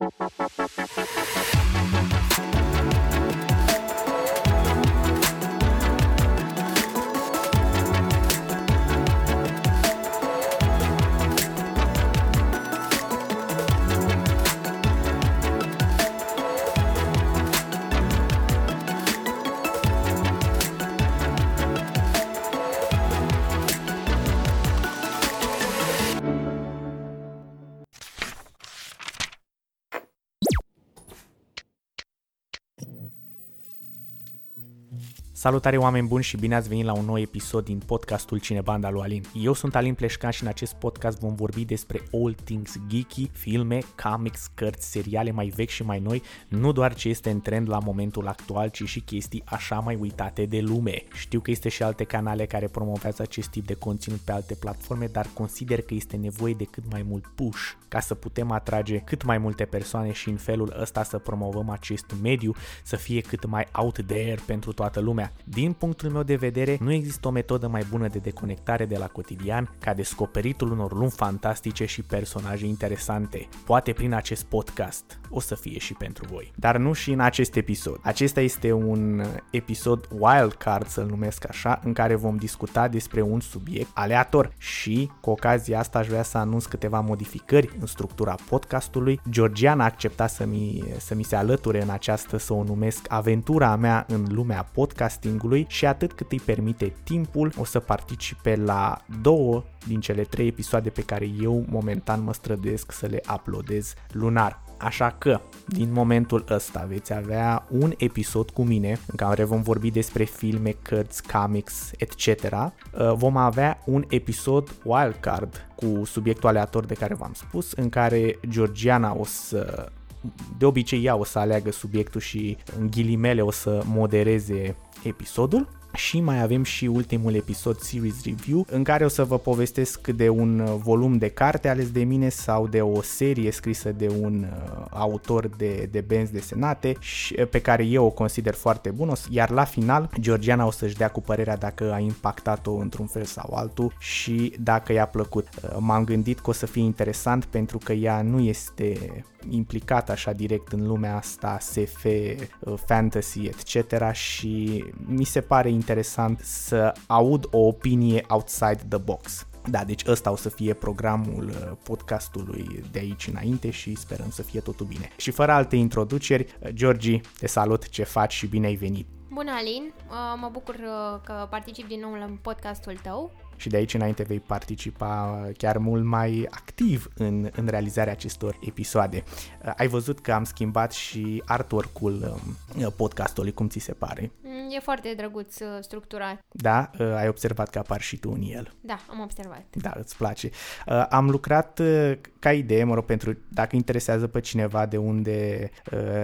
Bye. Salutare oameni buni și bine ați venit la un nou episod din podcastul Cinebanda lui Alin. Eu sunt Alin Pleșcan și în acest podcast vom vorbi despre all things geeky, filme, comics, cărți, seriale mai vechi și mai noi, nu doar ce este în trend la momentul actual, ci și chestii așa mai uitate de lume. Știu că este și alte canale care promovează acest tip de conținut pe alte platforme, dar consider că este nevoie de cât mai mult push ca să putem atrage cât mai multe persoane și în felul ăsta să promovăm acest mediu să fie cât mai out there pentru toată lumea. Din punctul meu de vedere, nu există o metodă mai bună de deconectare de la cotidian ca descoperitul unor lumi fantastice și personaje interesante. Poate prin acest podcast o să fie și pentru voi. Dar nu și în acest episod. Acesta este un episod wildcard, să-l numesc așa, în care vom discuta despre un subiect aleator și cu ocazia asta aș vrea să anunț câteva modificări în structura podcastului. Georgiana a acceptat să mi, să mi se alăture în această, să o numesc, aventura mea în lumea podcast podcastingului și atât cât îi permite timpul, o să participe la două din cele trei episoade pe care eu momentan mă străduiesc să le uploadez lunar. Așa că, din momentul ăsta veți avea un episod cu mine în care vom vorbi despre filme, cărți, comics, etc. Uh, vom avea un episod wildcard cu subiectul aleator de care v-am spus, în care Georgiana o să de obicei ea o să aleagă subiectul și în ghilimele o să modereze episodul și mai avem și ultimul episod Series Review în care o să vă povestesc de un uh, volum de carte ales de mine sau de o serie scrisă de un uh, autor de, de benzi desenate și, uh, pe care eu o consider foarte bună, iar la final Georgiana o să-și dea cu părerea dacă a impactat-o într-un fel sau altul și dacă i-a plăcut. Uh, m-am gândit că o să fie interesant pentru că ea nu este implicat așa direct în lumea asta SF, uh, fantasy, etc. și mi se pare interesant să aud o opinie outside the box. Da, deci ăsta o să fie programul uh, podcastului de aici înainte și sperăm să fie totul bine. Și fără alte introduceri, uh, Georgi, te salut, ce faci și bine ai venit! Bună, Alin! Mă bucur că particip din nou la podcastul tău și de aici înainte vei participa chiar mult mai activ în, în realizarea acestor episoade. Uh, ai văzut că am schimbat și artwork-ul um, podcastului, cum ți se pare? Mm, e foarte drăguț uh, structurat. Da? Uh, ai observat că apar și tu în el. Da, am observat. Da, îți place. Am lucrat ca idee, mă rog, pentru dacă interesează pe cineva de unde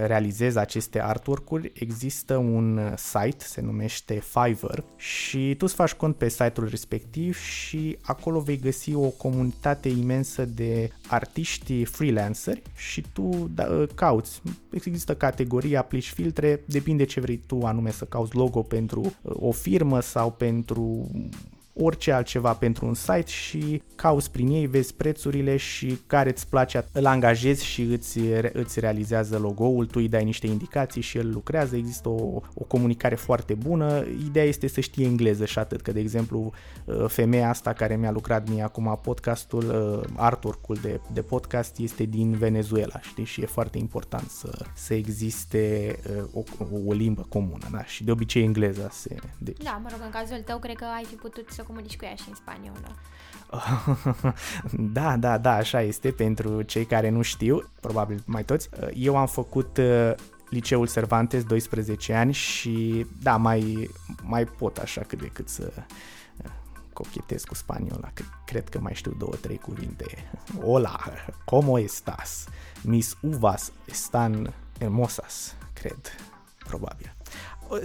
realizez aceste artwork-uri, există un site, se numește Fiverr și tu îți faci cont pe site-ul respectiv respectiv și acolo vei găsi o comunitate imensă de artiști freelanceri și tu da, cauți. Există categorii, aplici filtre, depinde ce vrei tu anume să cauți logo pentru uh, o firmă sau pentru orice altceva pentru un site și cauți prin ei, vezi prețurile și care îți place, îl angajezi și îți, îți realizează logo-ul, tu îi dai niște indicații și el lucrează, există o, o comunicare foarte bună, ideea este să știe engleză și atât, că de exemplu uh, femeia asta care mi-a lucrat mie acum podcastul, uh, artwork-ul de, de podcast este din Venezuela, știi, și e foarte important să, să existe uh, o, o limbă comună, da? și de obicei engleza se... Deci... Da, mă rog, în cazul tău cred că ai fi putut să comunici cu ea și în spaniolă. da, da, da, așa este pentru cei care nu știu, probabil mai toți. Eu am făcut uh, liceul Cervantes 12 ani și da, mai, mai pot așa cât de cât să uh, cochetez cu spaniola, că cred că mai știu două, trei cuvinte. Hola, como estás? Mis uvas están hermosas, cred, probabil.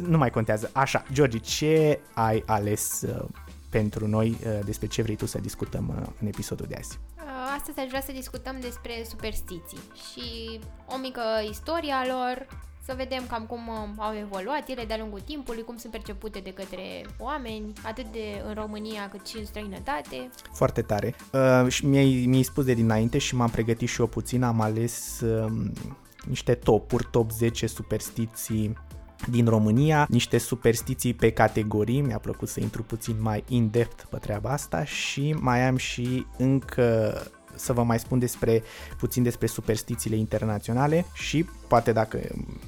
Nu mai contează. Așa, Georgi, ce ai ales uh, pentru noi uh, despre ce vrei tu să discutăm uh, în episodul de azi. Uh, astăzi aș vrea să discutăm despre superstiții și o mică istoria lor, să vedem cam cum uh, au evoluat ele de-a lungul timpului, cum sunt percepute de către oameni, atât de în România cât și în străinătate. Foarte tare. Uh, și mi-ai, mi-ai spus de dinainte și m-am pregătit și eu puțin, am ales uh, niște topuri, top 10 superstiții din România, niște superstiții pe categorii, mi-a plăcut să intru puțin mai in-depth pe treaba asta și mai am și încă să vă mai spun despre puțin despre superstițiile internaționale și poate dacă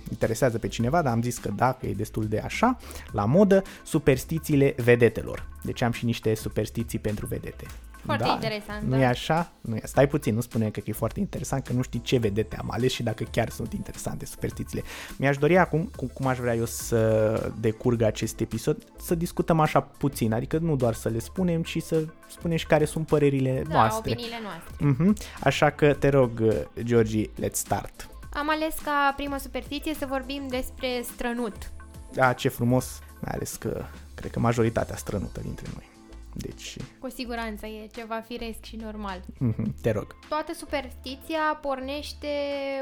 interesează pe cineva, dar am zis că dacă e destul de așa, la modă, superstițiile vedetelor. Deci am și niște superstiții pentru vedete. Foarte da, interesant. Nu da. e așa? Nu e. Stai puțin, nu spune că e foarte interesant, că nu știi ce vedete am ales și dacă chiar sunt interesante superstițiile. Mi-aș dori acum, cum, cum aș vrea eu să decurg acest episod, să discutăm așa puțin, adică nu doar să le spunem, ci să spunem și care sunt părerile Da, noastre. opiniile noastre. Mhm. Așa că te rog, Georgi, let's start. Am ales ca primă superstiție să vorbim despre strănut. Da, ce frumos, mai ales că cred că majoritatea strănută dintre noi. Deci, Cu siguranță e ceva firesc și normal. mhm, te rog. Toată superstiția pornește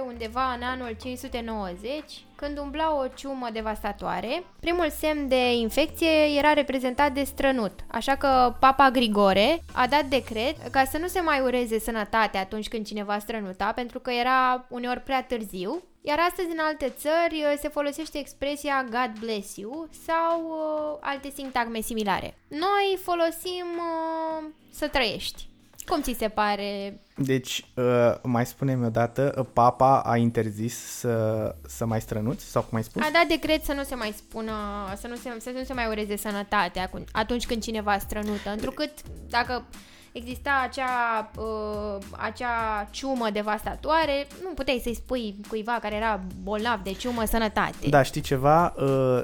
undeva în anul 590, când umbla o ciumă devastatoare. Primul semn de infecție era reprezentat de strănut, așa că Papa Grigore a dat decret ca să nu se mai ureze sănătate atunci când cineva strănuta, pentru că era uneori prea târziu. Iar astăzi, în alte țări, se folosește expresia God bless you sau uh, alte sintagme similare. Noi folosim uh, să trăiești. Cum ți se pare Deci, uh, mai spune-mi odată, uh, papa a interzis să, să mai strănuți, sau cum ai spus? A dat decret să nu se mai spună, să nu se, să nu se mai ureze sănătatea acu- atunci când cineva strănută, întrucât dacă exista acea, uh, acea ciumă devastatoare, nu puteai să-i spui cuiva care era bolnav de ciumă sănătate. Da, știi ceva? Uh,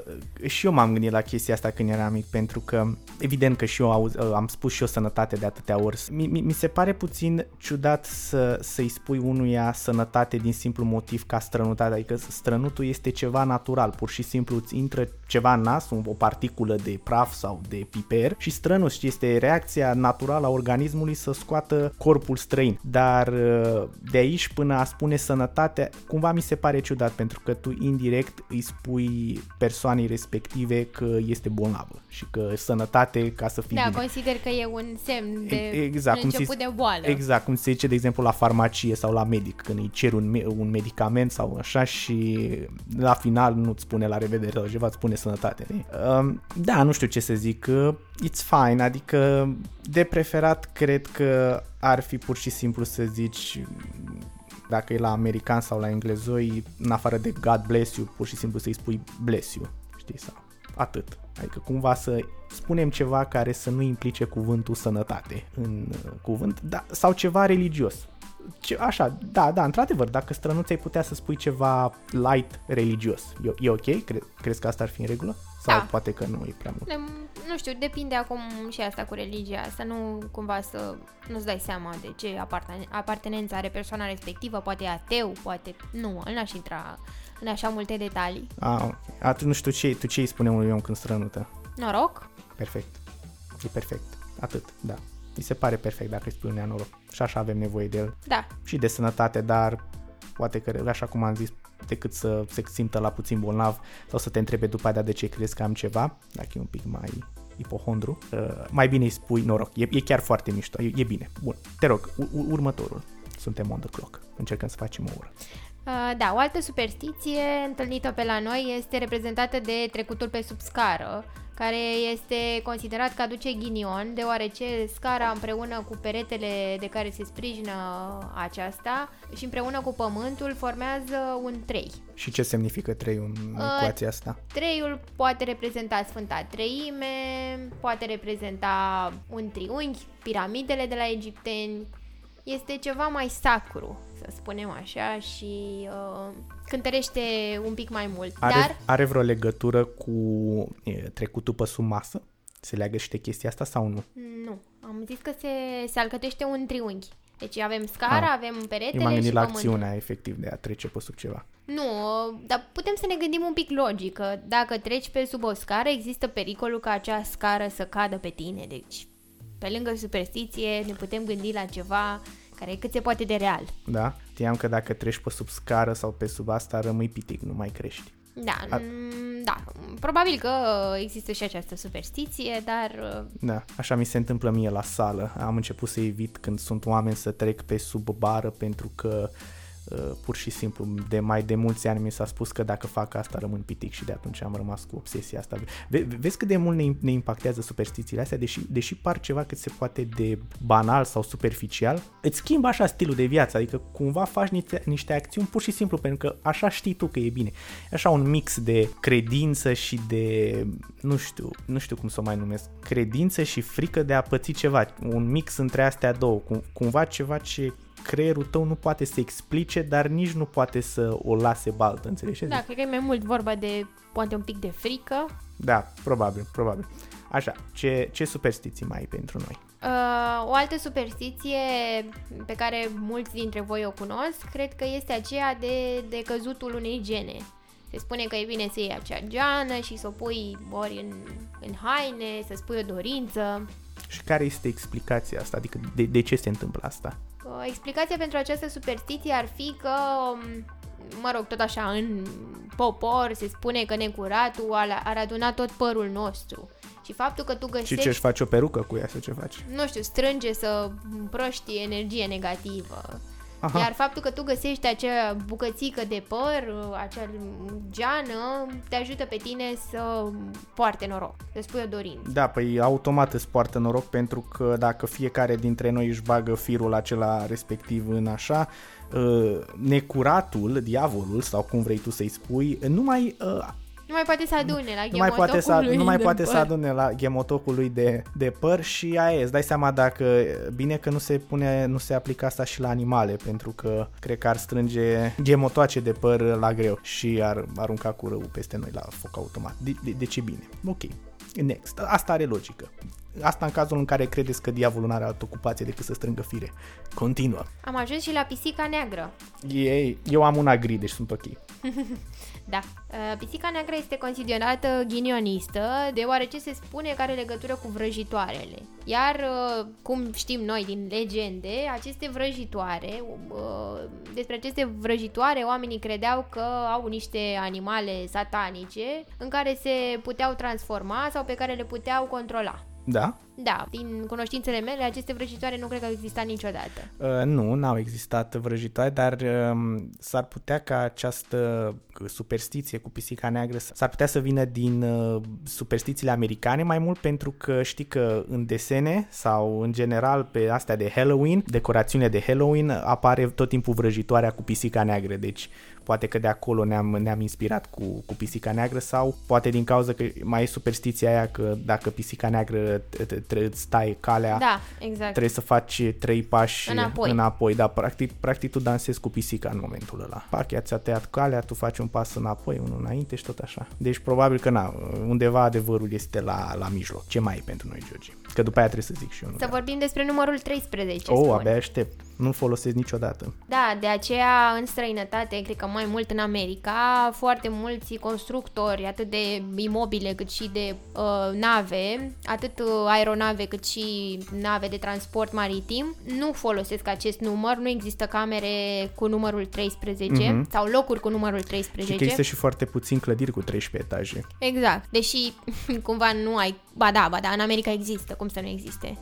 și eu m-am gândit la chestia asta când eram mic, pentru că evident că și eu auz, uh, am spus și eu sănătate de atâtea ori. Mi, mi, mi se pare puțin ciudat să, să-i spui unuia sănătate din simplu motiv ca strănutate, adică strănutul este ceva natural, pur și simplu îți intră ceva în nas, o particulă de praf sau de piper și strănuți, știi, este reacția naturală a organismului să scoată corpul străin. Dar uh, de aici până a spune sănătate, cumva mi se pare ciudat pentru că tu indirect îi spui persoanei respective că este bolnavă și că sănătate ca să fii Da, bine. consider că e un semn de E- exact, un cum se- început de boală. Exact, cum se zice, de exemplu, la farmacie sau la medic, când îi ceri un, me- un medicament sau așa și la final nu-ți spune la revedere sau ceva, îți spune sănătate. nu? Um, da, nu știu ce să zic, uh, it's fine, adică de preferat cred că ar fi pur și simplu să zici dacă e la american sau la englezoi, în afară de God bless you, pur și simplu să-i spui bless you, știi, sau atât. Adică cumva să spunem ceva care să nu implice cuvântul sănătate în uh, cuvânt, da, sau ceva religios. Ce, așa, da, da, într-adevăr, dacă strănuți ai putea să spui ceva light religios. E, e ok? Cre- crezi că asta ar fi în regulă? Sau Da. poate că nu e prea mult? De- Nu știu, depinde acum și asta cu religia, să nu cumva să nu-ți dai seama de ce aparten- apartenență are persoana respectivă, poate e ateu, poate nu, n-aș intra în așa multe detalii. A, ok. Atunci nu știu ce, tu ce îi spune unui om când strănută? Noroc? Perfect. E perfect. Atât, da. Mi se pare perfect dacă îi spui un noroc. Și așa avem nevoie de el. Da, și de sănătate, dar poate că, așa cum am zis, decât să se simtă la puțin bolnav sau să te întrebe după aceea de ce crezi că am ceva, dacă e un pic mai ipohondru, uh, mai bine îi spui noroc. E, e chiar foarte mișto, e, e bine. Bun, te rog, u- u- următorul. Suntem on the clock. Încercăm să facem o oră. Uh, Da, o altă superstiție întâlnită pe la noi este reprezentată de trecutul pe sub scară, care este considerat că aduce ghinion, deoarece scara împreună cu peretele de care se sprijină aceasta și împreună cu pământul formează un trei. Și ce semnifică trei în ecuația asta? Treiul poate reprezenta Sfânta Treime, poate reprezenta un triunghi, piramidele de la egipteni. Este ceva mai sacru, să spunem așa, și uh, cântărește un pic mai mult. Are, Dar are vreo legătură cu e, trecutul pe sub masă? Se leagă și de chestia asta sau nu? nu, am zis că se, se alcătuiește un triunghi. Deci avem scara, Ah. avem peretele Eu m-am și gândit la pământul. acțiunea efectiv de a trece pe sub ceva. Nu, dar putem să ne gândim un pic logică. Dacă treci pe sub o scară, există pericolul ca acea scară să cadă pe tine. Deci, pe lângă superstiție, ne putem gândi la ceva care e cât se poate de real. Da? Știam că dacă treci pe sub scară sau pe sub asta rămâi pitic, nu mai crești. Da, A... da, probabil că există și această superstiție, dar... Uh, da, așa mi se întâmplă mie la sală. Am început să evit când sunt oameni să trec pe sub bară pentru că uh, Uh, pur și simplu, de mai de mulți ani mi s-a spus că dacă fac asta rămân pitic și de atunci am rămas cu obsesia asta. Ve- vezi cât de mult ne, ne impactează superstițiile astea, deși, deși par ceva cât se poate de banal sau superficial, îți schimbă așa stilul de viață, adică cumva faci niște, niște acțiuni pur și simplu pentru că așa știi tu că e bine. Așa un mix de credință și de, nu știu, nu știu cum să o mai numesc, credință și frică de a păți ceva, un mix între astea două, cumva ceva ce creierul tău nu poate să explice, dar nici nu poate să o lase baltă, înțelegi? Da, cred că e mai mult vorba de poate un pic de frică. Da, probabil, probabil. Așa, ce, ce superstiții mai ai pentru noi? Uh, o altă superstiție pe care mulți dintre voi o cunosc, cred că este aceea de, de căzutul unei gene. Se spune că e bine să iei acea geană și să o pui ori în, în haine, să spui o dorință. Și care este explicația asta? Adică de, de ce se întâmplă asta? Explicația pentru această superstiție ar fi că, um, mă rog, tot așa, în popor se spune că necuratul ar aduna tot părul nostru. Și faptul că tu găsești... Și ce, își faci o perucă cu ea să ce faci? Nu știu, strânge să împrăști energie negativă. Aha. Iar faptul că tu găsești acea bucățică de păr, acea geană, te ajută pe tine să poarte noroc, să spui o dorință. Da, păi automat îți poartă noroc pentru că dacă fiecare dintre noi își bagă firul acela respectiv în așa, uh, necuratul, diavolul sau cum vrei tu să-i spui, nu mai uh, nu mai poate să adune la nu mai poate să, Nu mai poate păr. să adune la gemotocul lui de, de păr și aia e, îți dai seama dacă, bine că nu se pune, nu se aplică asta și la animale, pentru că cred că ar strânge gemotoace de păr la greu și ar arunca cu rău peste noi la foc automat. De, de, de ce bine? Ok. Next. Asta are logică. Asta în cazul în care credeți că diavolul nu are altă ocupație decât să strângă fire. Continuă. Am ajuns și la pisica neagră. Ei, eu am una gri, deci sunt ok. Da. Uh, pisica neagră este considerată ghinionistă, deoarece se spune că are legătură cu vrăjitoarele. Iar, uh, cum știm noi din legende, aceste vrăjitoare, uh, despre aceste vrăjitoare, oamenii credeau că au niște animale satanice în care se puteau transforma sau pe care le puteau controla. Da? Da, din cunoștințele mele, aceste vrăjitoare nu cred că au existat niciodată. Uh, nu, n-au existat vrăjitoare, dar uh, s-ar putea ca această superstiție cu pisica neagră s-ar putea să vină din uh, superstițiile americane mai mult pentru că știi că în desene sau în general pe astea de Halloween, decorațiune de Halloween, apare tot timpul vrăjitoarea cu pisica neagră, deci poate că de acolo ne-am, ne-am inspirat cu, cu pisica neagră sau poate din cauza că mai e superstiția aia că dacă pisica neagră îți stai calea, da, exact. trebuie să faci trei pași înapoi. înapoi. Da, practic, practic tu dansezi cu pisica în momentul ăla. Pachia ți-a tăiat calea, tu faci un pas înapoi, unul înainte și tot așa. Deci probabil că na, undeva adevărul este la, la mijloc. Ce mai e pentru noi, George? Că după aia trebuie să zic și eu. Să vorbim despre numărul 13. Oh, spun. abia aștept nu folosesc niciodată. Da, de aceea în străinătate, cred că mai mult în America, foarte mulți constructori, atât de imobile cât și de uh, nave, atât uh, aeronave cât și nave de transport maritim, nu folosesc acest număr, nu există camere cu numărul 13 mm-hmm. sau locuri cu numărul 13. Și că există și foarte puțin clădiri cu 13 etaje. Exact, deși cumva nu ai, ba da, ba da, în America există, cum să nu existe.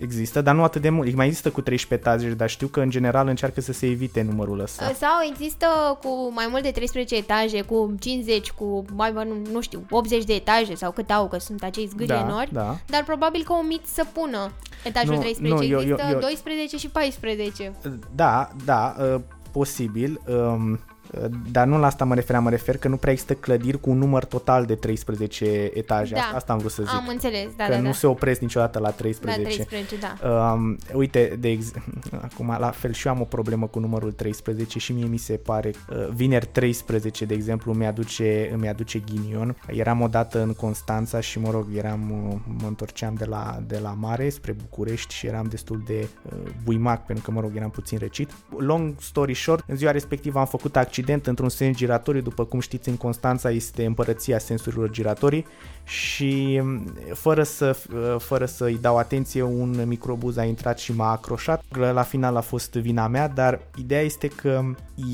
Există, dar nu atât de mult. Mai există cu 13 etaje, dar știu că în general încearcă să se evite numărul ăsta. Sau există cu mai mult de 13 etaje, cu 50, cu mai nu, nu știu, 80 de etaje sau cât au, că sunt acei zgârienori, da, da. dar probabil că omit să pună etajul nu, 13. Nu, eu, există eu, eu, 12 și 14. Da, da, uh, posibil. Um, dar nu la asta mă refeream, mă refer că nu prea există clădiri cu un număr total de 13 etaje. Da. Asta am vrut să zic. Am înțeles, da, Că da, nu da. se opresc niciodată la 13. La 13, da. Um, uite, de ex- acum la fel și eu am o problemă cu numărul 13 și mie mi se pare uh, vineri 13, de exemplu, îmi aduce, îmi aduce ghinion. Eram odată în Constanța și, mă rog, eram, uh, mă întorceam de la, de la mare spre București și eram destul de uh, buimac pentru că, mă rog, eram puțin răcit. Long story short, în ziua respectivă am făcut acces accident într-un sens giratoriu, după cum știți în Constanța este împărăția sensurilor giratorii și mm, fără, să, uh, fără să-i dau atenție un microbuz a intrat și m-a acroșat. La final a fost vina mea, dar ideea este că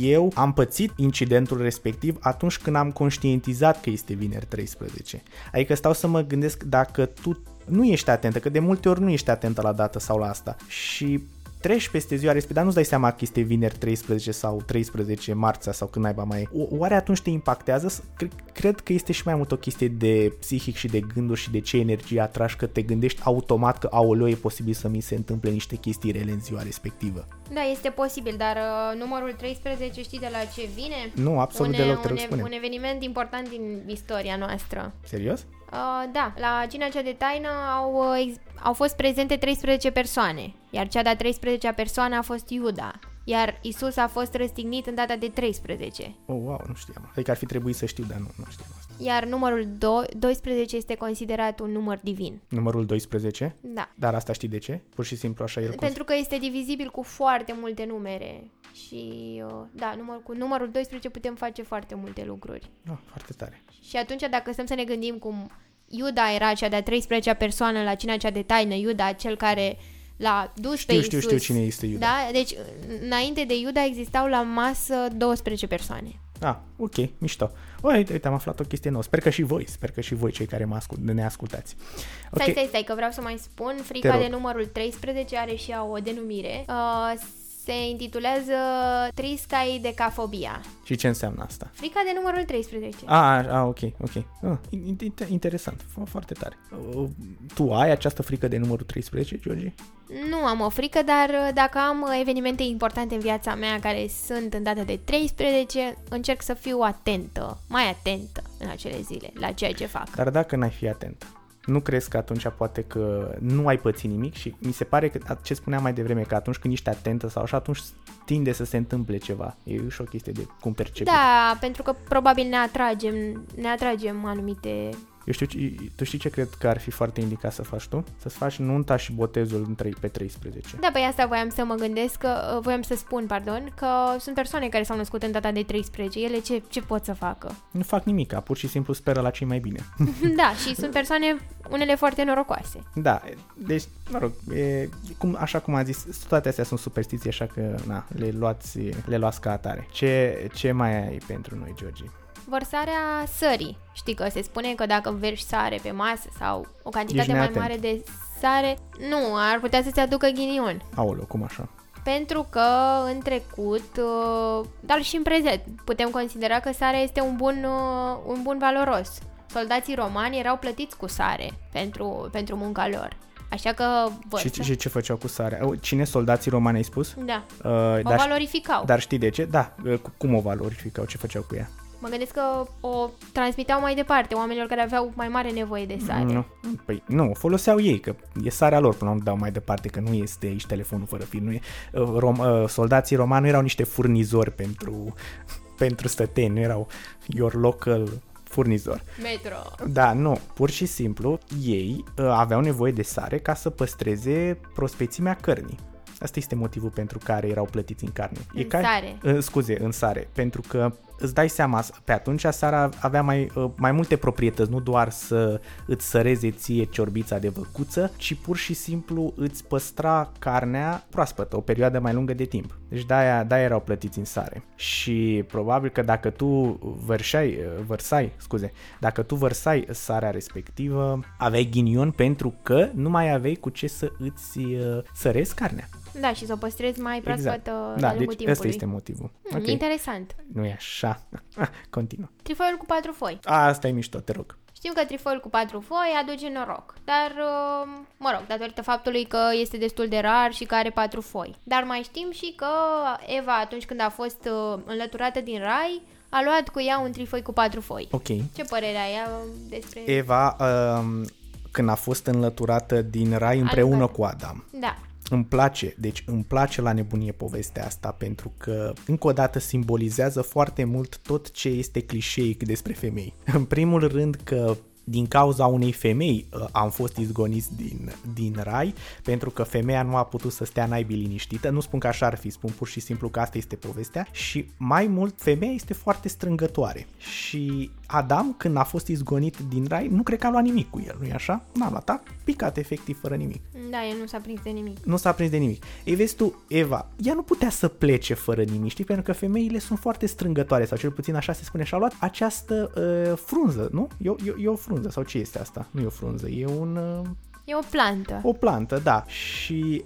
eu am pățit incidentul respectiv atunci când am conștientizat că este vineri 13. Adică stau să mă gândesc dacă tu nu ești atentă, că de multe ori nu ești atentă la dată sau la asta și treci peste ziua respectivă, dar nu-ți dai seama că este vineri 13 sau 13 marțea sau când naiba mai e. Oare atunci te impactează? Cred că este și mai mult o chestie de psihic și de gânduri și de ce energie atragi că te gândești automat că aoleo e posibil să mi se întâmple niște chestii rele în ziua respectivă. Da, este posibil, dar uh, numărul 13 știi de la ce vine? Nu, absolut un, deloc, te un, rog, spune. un eveniment important din istoria noastră. Serios? Uh, da, la cina cea de taină au, uh, ex- au fost prezente 13 persoane, iar cea de-a 13-a persoană a fost Iuda, iar Isus a fost răstignit în data de 13. Oh, wow, nu știam. Adică ar fi trebuit să știu, dar nu, nu știam asta. Iar numărul do- 12 este considerat un număr divin. Numărul 12? Da. Dar asta știi de ce? Pur și simplu așa el Pentru că este divizibil cu foarte multe numere și uh, da, număr, cu numărul 12 putem face foarte multe lucruri. Oh, foarte tare. Și atunci dacă stăm să ne gândim cum Iuda era cea de-a 13-a persoană la cina cea de taină, Iuda, cel care l-a dus știu, pe știu, Isus. știu cine este Iuda. Da? Deci, înainte de Iuda existau la masă 12 persoane. Ah, ok, mișto. Uite, uite, am aflat o chestie nouă. Sper că și voi, sper că și voi cei care mă ascult, ne ascultați. Okay. Stai, stai, stai, că vreau să mai spun. Frica de numărul 13 are și ea o denumire. Uh, se intitulează Triscai de Cafobia. Și ce înseamnă asta? Frica de numărul 13. Ah, ah ok, ok. Ah, interesant, foarte tare. Uh, tu ai această frică de numărul 13, George? Nu am o frică, dar uh, dacă am evenimente importante în viața mea care sunt în data de 13, încerc să fiu atentă, mai atentă în acele zile la ceea ce fac. Dar dacă n-ai fi atentă? Nu crezi că atunci poate că nu ai pățit nimic și mi se pare că ce spuneam mai devreme, că atunci când ești atentă sau așa, atunci tinde să se întâmple ceva. E și o chestie de cum percepi. Da, pentru că probabil ne atragem, ne atragem anumite eu știu, tu știi ce cred că ar fi foarte indicat să faci tu? Să-ți faci nunta și botezul în 3, pe 13. Da, păi asta voiam să mă gândesc, că, uh, voiam să spun, pardon, că sunt persoane care s-au născut în data de 13. Ele ce, ce pot să facă? Nu fac nimic, pur și simplu speră la cei mai bine. da, și sunt persoane, unele foarte norocoase. Da, deci, mă rog, e, cum, așa cum am zis, toate astea sunt superstiții, așa că, na, le luați, le luați ca atare. Ce, ce mai ai pentru noi, Georgie? Vărsarea sării. Știi că se spune că dacă verși sare pe masă sau o cantitate mai mare de sare, nu, ar putea să-ți aducă ghinion. Aoleu, cum așa? Pentru că în trecut, uh, dar și în prezent, putem considera că sarea este un bun, uh, un bun valoros. Soldații romani erau plătiți cu sare pentru, pentru munca lor. Așa că... Și, și, și ce făceau cu sarea? Cine soldații romani ai spus? Da. Uh, o dar, valorificau. Dar știi de ce? Da. Cum o valorificau? Ce făceau cu ea? Mă gândesc că o transmiteau mai departe oamenilor care aveau mai mare nevoie de sare. Nu, păi nu, o foloseau ei, că e sarea lor până la dau mai departe, că nu este aici telefonul fără fir. Nu e, uh, rom, uh, soldații romani nu erau niște furnizori pentru, pentru stăteni, nu erau your local furnizor. Metro. Da, nu, pur și simplu ei uh, aveau nevoie de sare ca să păstreze prospețimea cărnii. Asta este motivul pentru care erau plătiți în carne. În e ca, sare. Uh, scuze, în sare. Pentru că îți dai seama, pe atunci sara avea mai, uh, mai multe proprietăți, nu doar să îți săreze ție ciorbița de văcuță, ci pur și simplu îți păstra carnea proaspătă o perioadă mai lungă de timp. Deci de-aia, de-aia erau plătiți în sare. Și probabil că dacă tu vărșai, uh, vărsai, scuze, dacă tu vărsai sarea respectivă, aveai ghinion pentru că nu mai aveai cu ce să îți sărezi carnea. Da, și să o păstrezi mai proaspătă exact. da, de deci timpului. ăsta este motivul. Hmm, okay. Interesant. Nu e așa. Continuă. Trifoiul cu patru foi. A, asta e mișto, te rog. Știu că trifoiul cu patru foi aduce noroc, dar, uh, mă rog, datorită faptului că este destul de rar și că are patru foi. Dar mai știm și că Eva, atunci când a fost uh, înlăturată din rai, a luat cu ea un trifoi cu patru foi. Ok. Ce părere ai ea despre... Eva, um, când a fost înlăturată din rai împreună cu Adam. Da. Îmi place, deci îmi place la nebunie povestea asta pentru că încă o dată simbolizează foarte mult tot ce este clișeic despre femei. În primul rând că din cauza unei femei uh, am fost izgoniți din, din rai, pentru că femeia nu a putut să stea naibii liniștită. Nu spun că așa ar fi, spun pur și simplu că asta este povestea. Și mai mult, femeia este foarte strângătoare. Și Adam, când a fost izgonit din rai, nu cred că a luat nimic cu el, nu-i așa? N-a luat, a picat efectiv fără nimic. Da, el nu s-a prins de nimic. Nu s-a prins de nimic. Ei, vezi tu, Eva, ea nu putea să plece fără nimic, știi? Pentru că femeile sunt foarte strângătoare, sau cel puțin așa se spune, și a luat această uh, frunză, nu? E, e, e o frunză, sau ce este asta? Nu e o frunză, e un... Uh, E o plantă. o plantă, da. Și,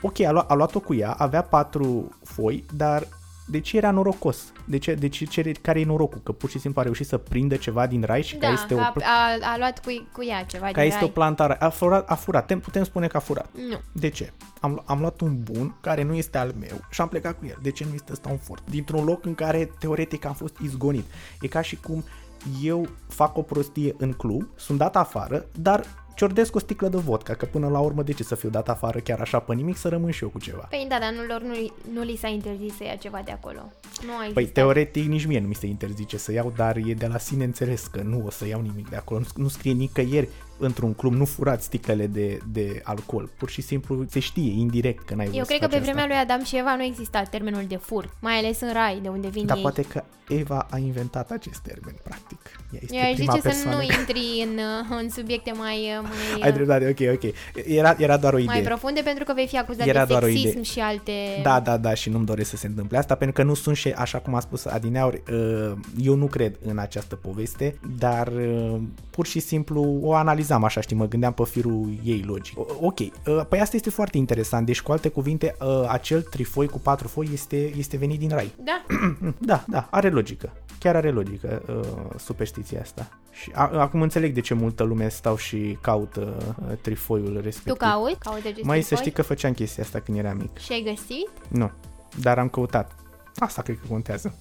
ok, a, luat, a luat-o cu ea, avea patru foi, dar de ce era norocos? De ce, de ce, ce care e norocul? Că pur și simplu a reușit să prindă ceva din rai și da, că este o, a, pl- a, a luat cu, cu ea ceva că din este o rai. plantă a rai. A furat, a furat. Putem, putem spune că a furat. Nu. De ce? Am, am luat un bun care nu este al meu și am plecat cu el. De ce nu este ăsta un fort? Dintr-un loc în care teoretic am fost izgonit. E ca și cum eu fac o prostie în club, sunt dat afară, dar ciordesc o sticlă de vodka, că până la urmă de ce să fiu dat afară chiar așa pe nimic, să rămân și eu cu ceva. Păi da, dar nu, lor nu, nu li s-a interzis să ia ceva de acolo. Nu a Păi existat. teoretic nici mie nu mi se interzice să iau, dar e de la sine înțeles că nu o să iau nimic de acolo. Nu, nu scrie nicăieri într-un club, nu furați sticlele de, de alcool. Pur și simplu se știe indirect că n-ai voie Eu să cred că faci pe vremea asta. lui Adam și Eva nu exista termenul de furt, mai ales în rai, de unde vin Dar ei. poate că Eva a inventat acest termen, practic. Ea este Eu aș prima zice să persoană. nu intri în, uh, în subiecte mai, uh, mai, Ai uh, dreptate, ok, ok. Era, era doar o mai idee. profunde pentru că vei fi acuzat Era de doar o sexism idee. și alte... Da, da, da, și nu-mi doresc să se întâmple asta, pentru că nu sunt și, așa cum a spus Adineauri, uh, eu nu cred în această poveste, dar uh, pur și simplu o analizam așa, știi, mă gândeam pe firul ei logic. O- Ok, uh, păi asta este foarte interesant, deci cu alte cuvinte, uh, acel trifoi cu patru foi este, este venit din rai. Da? Da, da, are logică. Chiar are logică uh, superstiția asta. Și a, acum înțeleg de ce multă lume stau și caută uh, trifoiul respectiv. Tu cauți? Cauți acest Mai să trifoi? știi că făceam chestia asta când eram mic. Și ai găsit? Nu, dar am căutat. Asta cred că contează.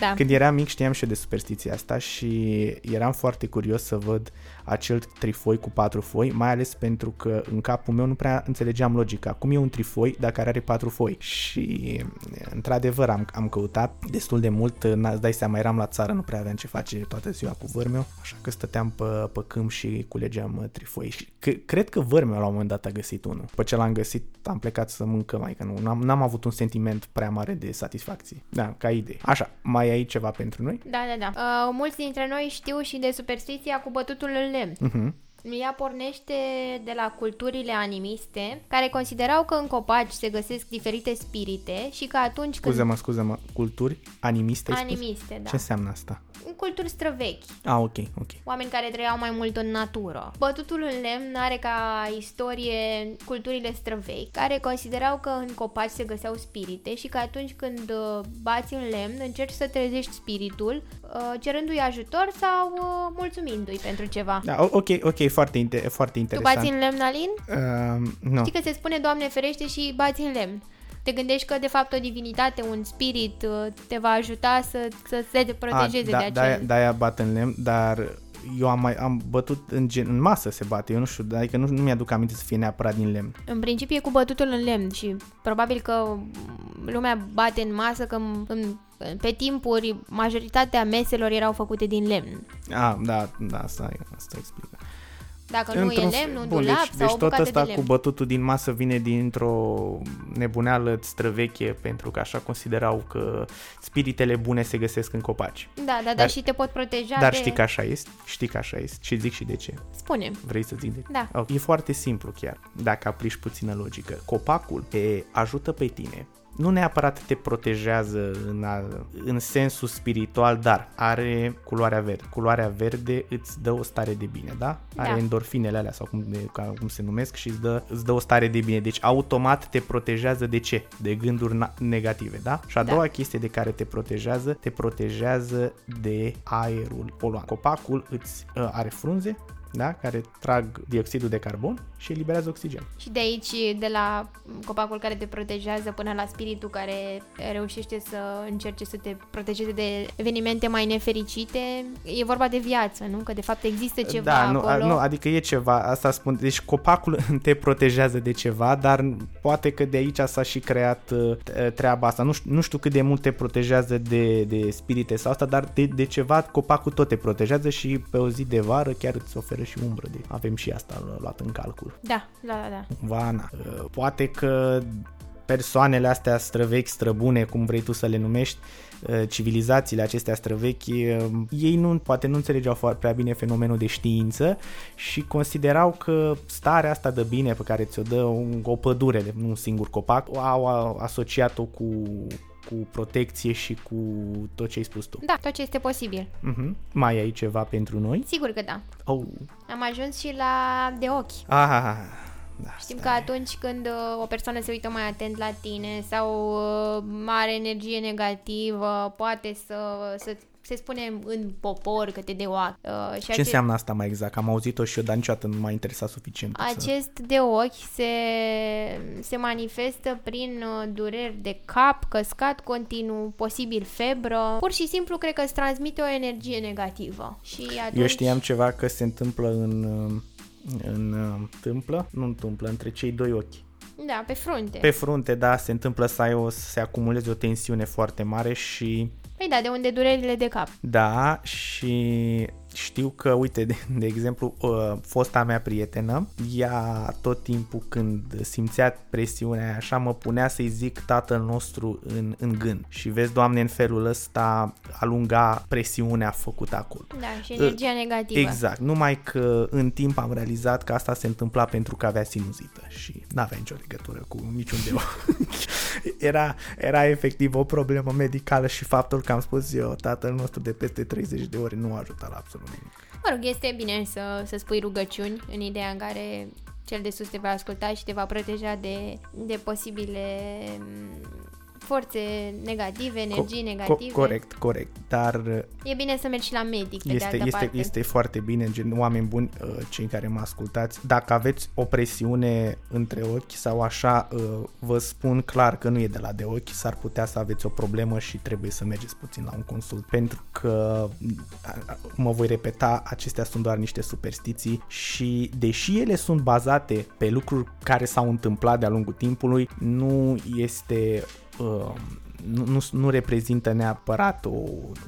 Da. Când eram mic știam și eu de superstiția asta și eram foarte curios să văd acel trifoi cu patru foi, mai ales pentru că în capul meu nu prea înțelegeam logica. Cum e un trifoi dacă are patru foi? Și într-adevăr am, am căutat destul de mult, n-ți dai seama, eram la țară, nu prea aveam ce face toată ziua cu vârmeu, așa că stăteam pe, pe câmp și culegeam uh, trifoi. Și c- cred că vârmeu la un moment dat a găsit unul. După ce l-am găsit, am plecat să mâncăm, mai că nu, n-am, n-am avut un sentiment prea mare de satisfacție. Da, ca idee. Așa, mai ai ceva pentru noi? Da, da, da. Uh, mulți dintre noi știu și de superstiția cu bătutul în lemn. Mhm. Ea pornește de la culturile animiste, care considerau că în copaci se găsesc diferite spirite și că atunci când... Scuză-mă, scuză-mă, culturi animiste? ai spus? Animiste, da. Ce înseamnă asta? În culturi străvechi. Ah, ok, ok. Oameni care trăiau mai mult în natură. Bătutul în lemn are ca istorie culturile străvechi, care considerau că în copaci se găseau spirite și că atunci când uh, bați în lemn, încerci să trezești spiritul, uh, cerându-i ajutor sau uh, mulțumindu-i pentru ceva. Da, o- ok, ok, foarte, inter- foarte Tu interesant. bați în lemn, Alin? Uh, nu. Știi că se spune Doamne ferește și bați în lemn. Te gândești că de fapt o divinitate, un spirit uh, te va ajuta să, să se protejeze da, de da, acel... da, aia bat în lemn, dar eu am mai am bătut în, gen, în masă se bate, eu nu știu, adică nu, nu mi-aduc aminte să fie neapărat din lemn. În principiu e cu bătutul în lemn și probabil că lumea bate în masă că în, pe timpuri majoritatea meselor erau făcute din lemn. Ah, da, da, asta, asta explică. Dacă nu e Într-un- lemn, un Bun, dulap deci, sau deci o tot bucată ăsta de cu lemn. bătutul din masă vine dintr-o nebuneală străveche, pentru că așa considerau că spiritele bune se găsesc în copaci. Da, da, dar, Dar- și te pot proteja Dar de... știi că așa este, știi că așa este și zic și de ce. Spune. Vrei să zic de Da. Ok, E foarte simplu chiar, dacă aplici puțină logică. Copacul te ajută pe tine, nu neapărat te protejează în, a, în sensul spiritual, dar are culoarea verde. Culoarea verde îți dă o stare de bine, da? Are Da. endorfinele alea sau cum, de, ca, cum se numesc și îți dă, îți dă o stare de bine. Deci automat te protejează de ce? De gânduri na- negative, da? Și a Da. doua chestie de care te protejează, te protejează de aerul poluant. Copacul îți uh, are frunze, da? care trag dioxidul de carbon și eliberează oxigen. Și de aici, de la copacul care te protejează până la spiritul care reușește să încerce să te protejeze de evenimente mai nefericite, e vorba de viață, nu? Că de fapt există ceva da, nu, acolo. A, nu, adică e ceva, asta spun. Deci copacul te protejează de ceva, dar poate că de aici s-a și creat uh, treaba asta. Nu știu, nu știu cât de mult te protejează de, de spirite sau asta, dar de, de ceva copacul tot te protejează și pe o zi de vară chiar îți oferă și umbră. De, avem și asta luat în calcul. Da, da, da. da. Vana. Uh, poate că persoanele astea străvechi, străbune, cum vrei tu să le numești, uh, civilizațiile acestea străvechi, uh, ei nu, poate nu înțelegeau foarte prea bine fenomenul de știință și considerau că starea asta de bine pe care ți-o dă o pădure, nu un singur copac, au asociat-o cu cu protecție și cu tot ce ai spus tu. Da, tot ce este posibil. Uh-huh. Mai ai ceva pentru noi? Sigur că da. Oh. Am ajuns și la de ochi. Ah, da, Știm stai. că atunci când uh, o persoană se uită mai atent la tine sau uh, are energie negativă, poate să, să se spune în popor că te de ochi. Uh, și Ce ace- înseamnă asta mai exact? Am auzit-o și eu, dar niciodată nu m-a interesat suficient. Acest să... de ochi se, se manifestă prin uh, dureri de cap, căscat continuu, posibil febră. Pur și simplu cred că îți transmite o energie negativă. Și atunci... Eu știam ceva că se întâmplă în, în întâmplă, nu întâmplă, între cei doi ochi. Da, pe frunte. Pe frunte, da, se întâmplă să ai o, să se acumuleze o tensiune foarte mare și Păi da, de unde durerile de cap. Da, și știu că, uite, de, de exemplu, uh, fosta mea prietenă, ea tot timpul când simțea presiunea așa, mă punea să-i zic tatăl nostru în, în gând. Și vezi, Doamne, în felul ăsta alunga presiunea făcută acolo. Da, și energia uh, negativă. Exact, numai că în timp am realizat că asta se întâmpla pentru că avea sinuzită și n-avea nicio legătură cu niciun de era, era efectiv o problemă medicală și faptul că am spus eu, tatăl nostru de peste 30 de ore nu a ajutat la absolut nimic. Mă rog, este bine să, să spui rugăciuni în ideea în care cel de sus te va asculta și te va proteja de, de posibile forțe negative, energii co- negative. Co- corect, corect, dar... E bine să mergi și la medic, pe este, de altă este, parte. este foarte bine, gen, oameni buni, uh, cei care mă ascultați, dacă aveți o presiune între ochi sau așa, uh, vă spun clar că nu e de la de ochi, s-ar putea să aveți o problemă și trebuie să mergeți puțin la un consult, pentru că, mă voi repeta, acestea sunt doar niște superstiții și, deși ele sunt bazate pe lucruri care s-au întâmplat de-a lungul timpului, nu este uh, nu, nu, nu reprezintă neapărat o,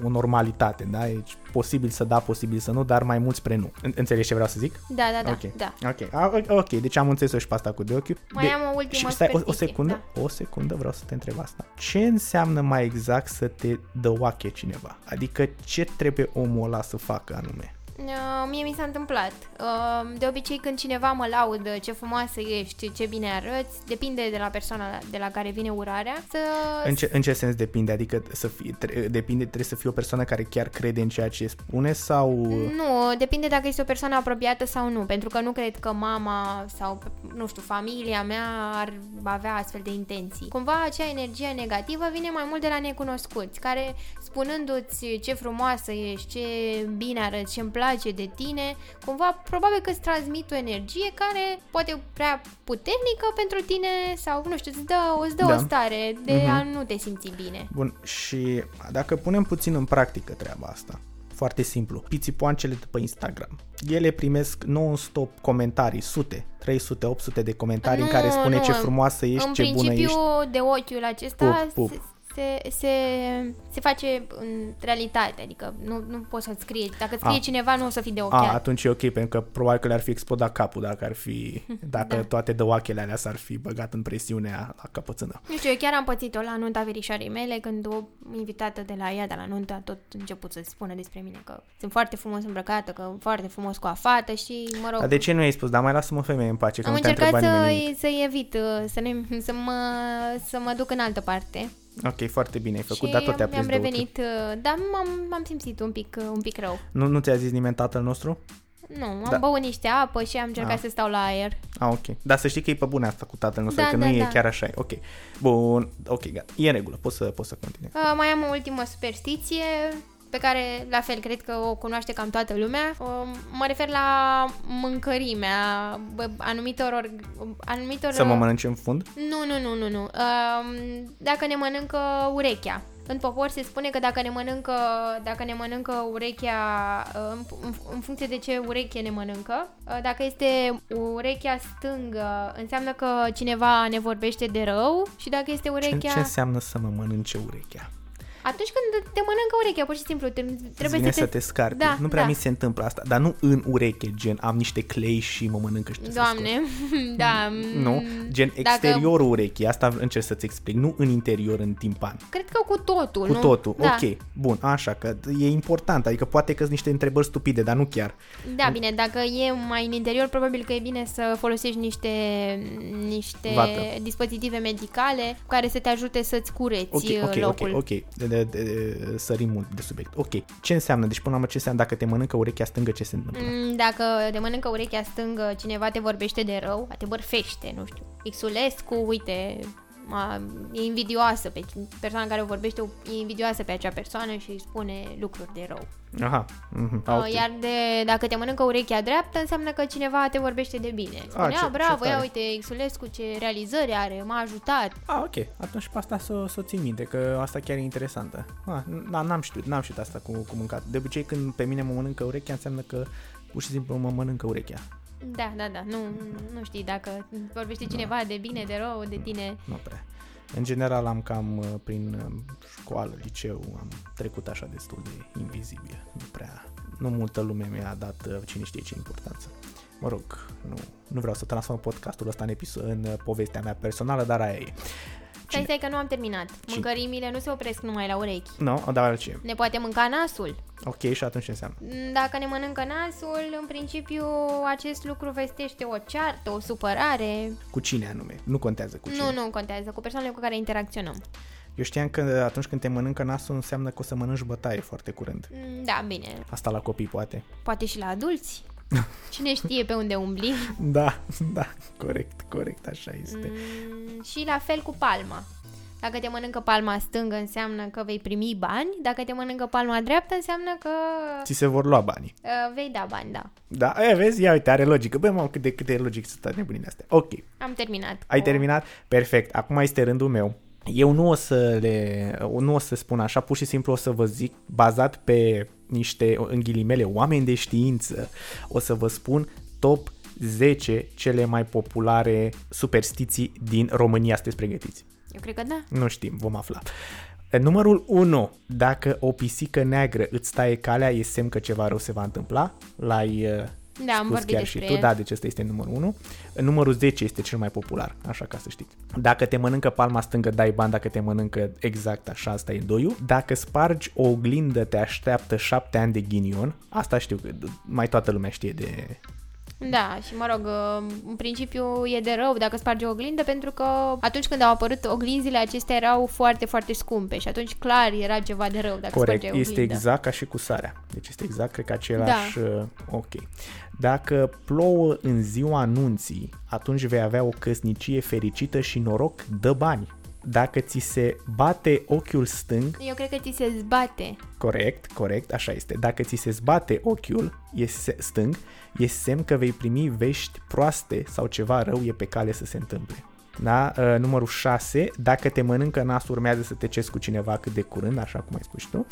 o normalitate, da? E posibil să da, posibil să nu, dar mai mult spre nu. Înțelegi ce vreau să zic? Da, da, da. Ok, da. ok, A, ok, deci am înțeles-o și pe asta cu de ochi. Mai de, am o ultimă și stai, o, o secundă, da. o secundă, vreau să te întreb asta. Ce înseamnă mai exact să te dăoache cineva? Adică ce trebuie omul ăla să facă anume? Uh, mie mi s-a întâmplat. Uh, de obicei când cineva mă laudă ce frumoasă ești, ce bine arăți, depinde de la persoana de la care vine urarea. Să... În, ce, în ce sens depinde? Adică să fie, tre- depinde, trebuie să fie o persoană care chiar crede în ceea ce spune sau... Nu, depinde dacă este o persoană apropiată sau nu, pentru că nu cred că mama sau, nu știu, familia mea ar avea astfel de intenții. Cumva acea energie negativă vine mai mult de la necunoscuți, care spunându-ți ce frumoasă ești, ce bine arăți, ce-mi place de tine, cumva probabil că îți transmit o energie care poate prea puternică pentru tine sau, nu știu, îți dă, îți dă da. o stare de uh-huh. a nu te simți bine. Bun, și dacă punem puțin în practică treaba asta, foarte simplu. Pițipoancele de pe Instagram. Ele primesc non-stop comentarii, sute, 300, 800 de comentarii nu, în care spune nu, ce frumoasă ești, ce bună ești. În principiu, de ochiul acesta pup, pup se, se, se face în realitate, adică nu, nu poți să-ți scrie. Dacă scrie A. cineva, nu o să fii de ochi. A, atunci e ok, pentru că probabil că le-ar fi explodat capul dacă ar fi, dacă da. toate dăoachele alea s-ar fi băgat în presiunea la căpățână. Nu știu, eu chiar am pățit-o la nunta verișoarei mele, când o invitată de la ea, de la nunta, tot început să spună despre mine că sunt foarte frumos îmbrăcată, că foarte frumos cu afată și, mă rog... Dar de ce nu ai spus? Dar mai lasă-mă femeie în pace, că am nu încercat să, să evit, să, ne, să, mă, să mă duc în altă parte. Ok, foarte bine ai făcut, dar tot te-a prins am revenit, uh, dar m-am, m-am simțit un pic, uh, un pic rău. Nu, nu ți-a zis nimeni tatăl nostru? Nu, am da. băut niște apă și am încercat ah. să stau la aer. Ah, ok. Dar să știi că e pe bune asta cu tatăl nostru, da, că da, nu da. e chiar așa. Ok. Bun, ok, gata. E în regulă, poți să, poți să continui. Uh, mai am o ultimă superstiție. Pe care, la fel, cred că o cunoaște cam toată lumea. Um, mă refer la mâncărimea bă, anumitor... Or, anumitor Să mă mănânce în fund? Nu, nu, nu, nu, nu. Um, dacă ne mănâncă urechea. În popor se spune că dacă ne mănâncă, dacă ne mănâncă urechea, în, în, în funcție de ce ureche ne mănâncă, dacă este urechea stângă, înseamnă că cineva ne vorbește de rău și dacă este urechea... Ce, ce înseamnă să mă mănânce urechea? Atunci când te mănâncă urechea, pur și simplu, te, trebuie Vine să, te... să te scarpi. Da, nu prea da. mi se întâmplă asta, dar nu în ureche, gen am niște clei și mă mănâncă și Doamne, da. Nu, gen exteriorul dacă... urechii, asta încerc să-ți explic, nu în interior, în timpan. Cred că cu totul, Cu nu? totul, da. ok, bun, așa, că e important, adică poate că sunt niște întrebări stupide, dar nu chiar. Da, bine, dacă e mai în interior, probabil că e bine să folosești niște, niște dispozitive medicale care să te ajute să-ți cureți okay, okay, locul. Ok, ok, de, de, de, sărim mult de subiect. Ok, ce înseamnă? Deci până la urmă ce înseamnă dacă te mănâncă urechea stângă, ce se întâmplă? Mm, dacă te mânîncă urechea stângă, cineva te vorbește de rău, te bărfește, nu știu. Xulescu, uite, e invidioasă pe persoana care o vorbește, e invidioasă pe acea persoană și își spune lucruri de rău. Aha. Mm-hmm. Uh, okay. Iar de, dacă te mănâncă urechea dreaptă, înseamnă că cineva te vorbește de bine. Spune, a, ce, bravo, ce ia uite, Xulescu ce realizări are, m-a ajutat. Ah, ok. Atunci pe asta să, să o țin minte, că asta chiar e interesantă. Ah, n-am știut, n-am știut asta cu, cu mâncat. De obicei când pe mine mă mănâncă urechea, înseamnă că pur și simplu mă mănâncă urechea. Da, da, da. Nu, nu știi dacă vorbește cineva no. de bine, de rău, de tine. Nu prea. În general am cam uh, prin uh, școală, liceu, am trecut așa destul de invizibil. Nu prea, nu multă lume mi-a dat uh, cine știe ce importanță. Mă rog, nu, nu vreau să transform podcastul ăsta în, episod, în povestea mea personală, dar aia e. Stai, stai că nu am terminat. Mâncărimile nu se opresc numai la urechi. Nu, no, dar ce? Ne poate mânca nasul. Ok, și atunci ce înseamnă? Dacă ne mănâncă nasul, în principiu acest lucru vestește o ceartă, o supărare. Cu cine anume? Nu contează cu cine. Nu, nu contează, cu persoanele cu care interacționăm. Eu știam că atunci când te mănâncă nasul înseamnă că o să mănânci bătaie foarte curând. Da, bine. Asta la copii poate. Poate și la adulți. Cine știe pe unde umbli? Da, da, corect, corect, așa este. Mm, și la fel cu palma. Dacă te mănâncă palma stângă înseamnă că vei primi bani, dacă te mănâncă palma dreaptă înseamnă că... Ți se vor lua banii. Uh, vei da bani, da. Da, e, vezi, ia uite, are logică. Băi, mă, cât de, cât de logic sunt nebunile astea. Ok. Am terminat. Ai o... terminat? Perfect. Acum este rândul meu. Eu nu o să le, nu o să spun așa, pur și simplu o să vă zic, bazat pe niște, în ghilimele, oameni de știință, o să vă spun top 10 cele mai populare superstiții din România. Sunteți pregătiți? Eu cred că da. Nu știm, vom afla. Numărul 1. Dacă o pisică neagră îți taie calea, e semn că ceva rău se va întâmpla. L-ai uh, da, am vorbit chiar și tu. Da, deci ăsta este numărul 1. Numărul 10 este cel mai popular, așa ca să știți. Dacă te mănâncă palma stângă, dai bani, dacă te mănâncă exact așa, asta e doiul. Dacă spargi o oglindă, te așteaptă 7 ani de ghinion. Asta știu că mai toată lumea știe de da, și mă rog, uh, în principiu e de rău dacă sparge o oglindă, pentru că atunci când au apărut oglinzile acestea erau foarte, foarte scumpe și atunci clar era ceva de rău dacă Corect, sparge este exact ca și cu sarea. Deci este exact, cred că același... Da. Uh, ok. Dacă plouă în ziua anunții, atunci vei avea o căsnicie fericită și noroc, dă bani dacă ți se bate ochiul stâng... Eu cred că ți se zbate. Corect, corect, așa este. Dacă ți se zbate ochiul e stâng, e semn că vei primi vești proaste sau ceva rău e pe cale să se întâmple. Da? Uh, numărul 6, dacă te mănâncă nasul, urmează să te cezi cu cineva cât de curând, așa cum ai spus tu.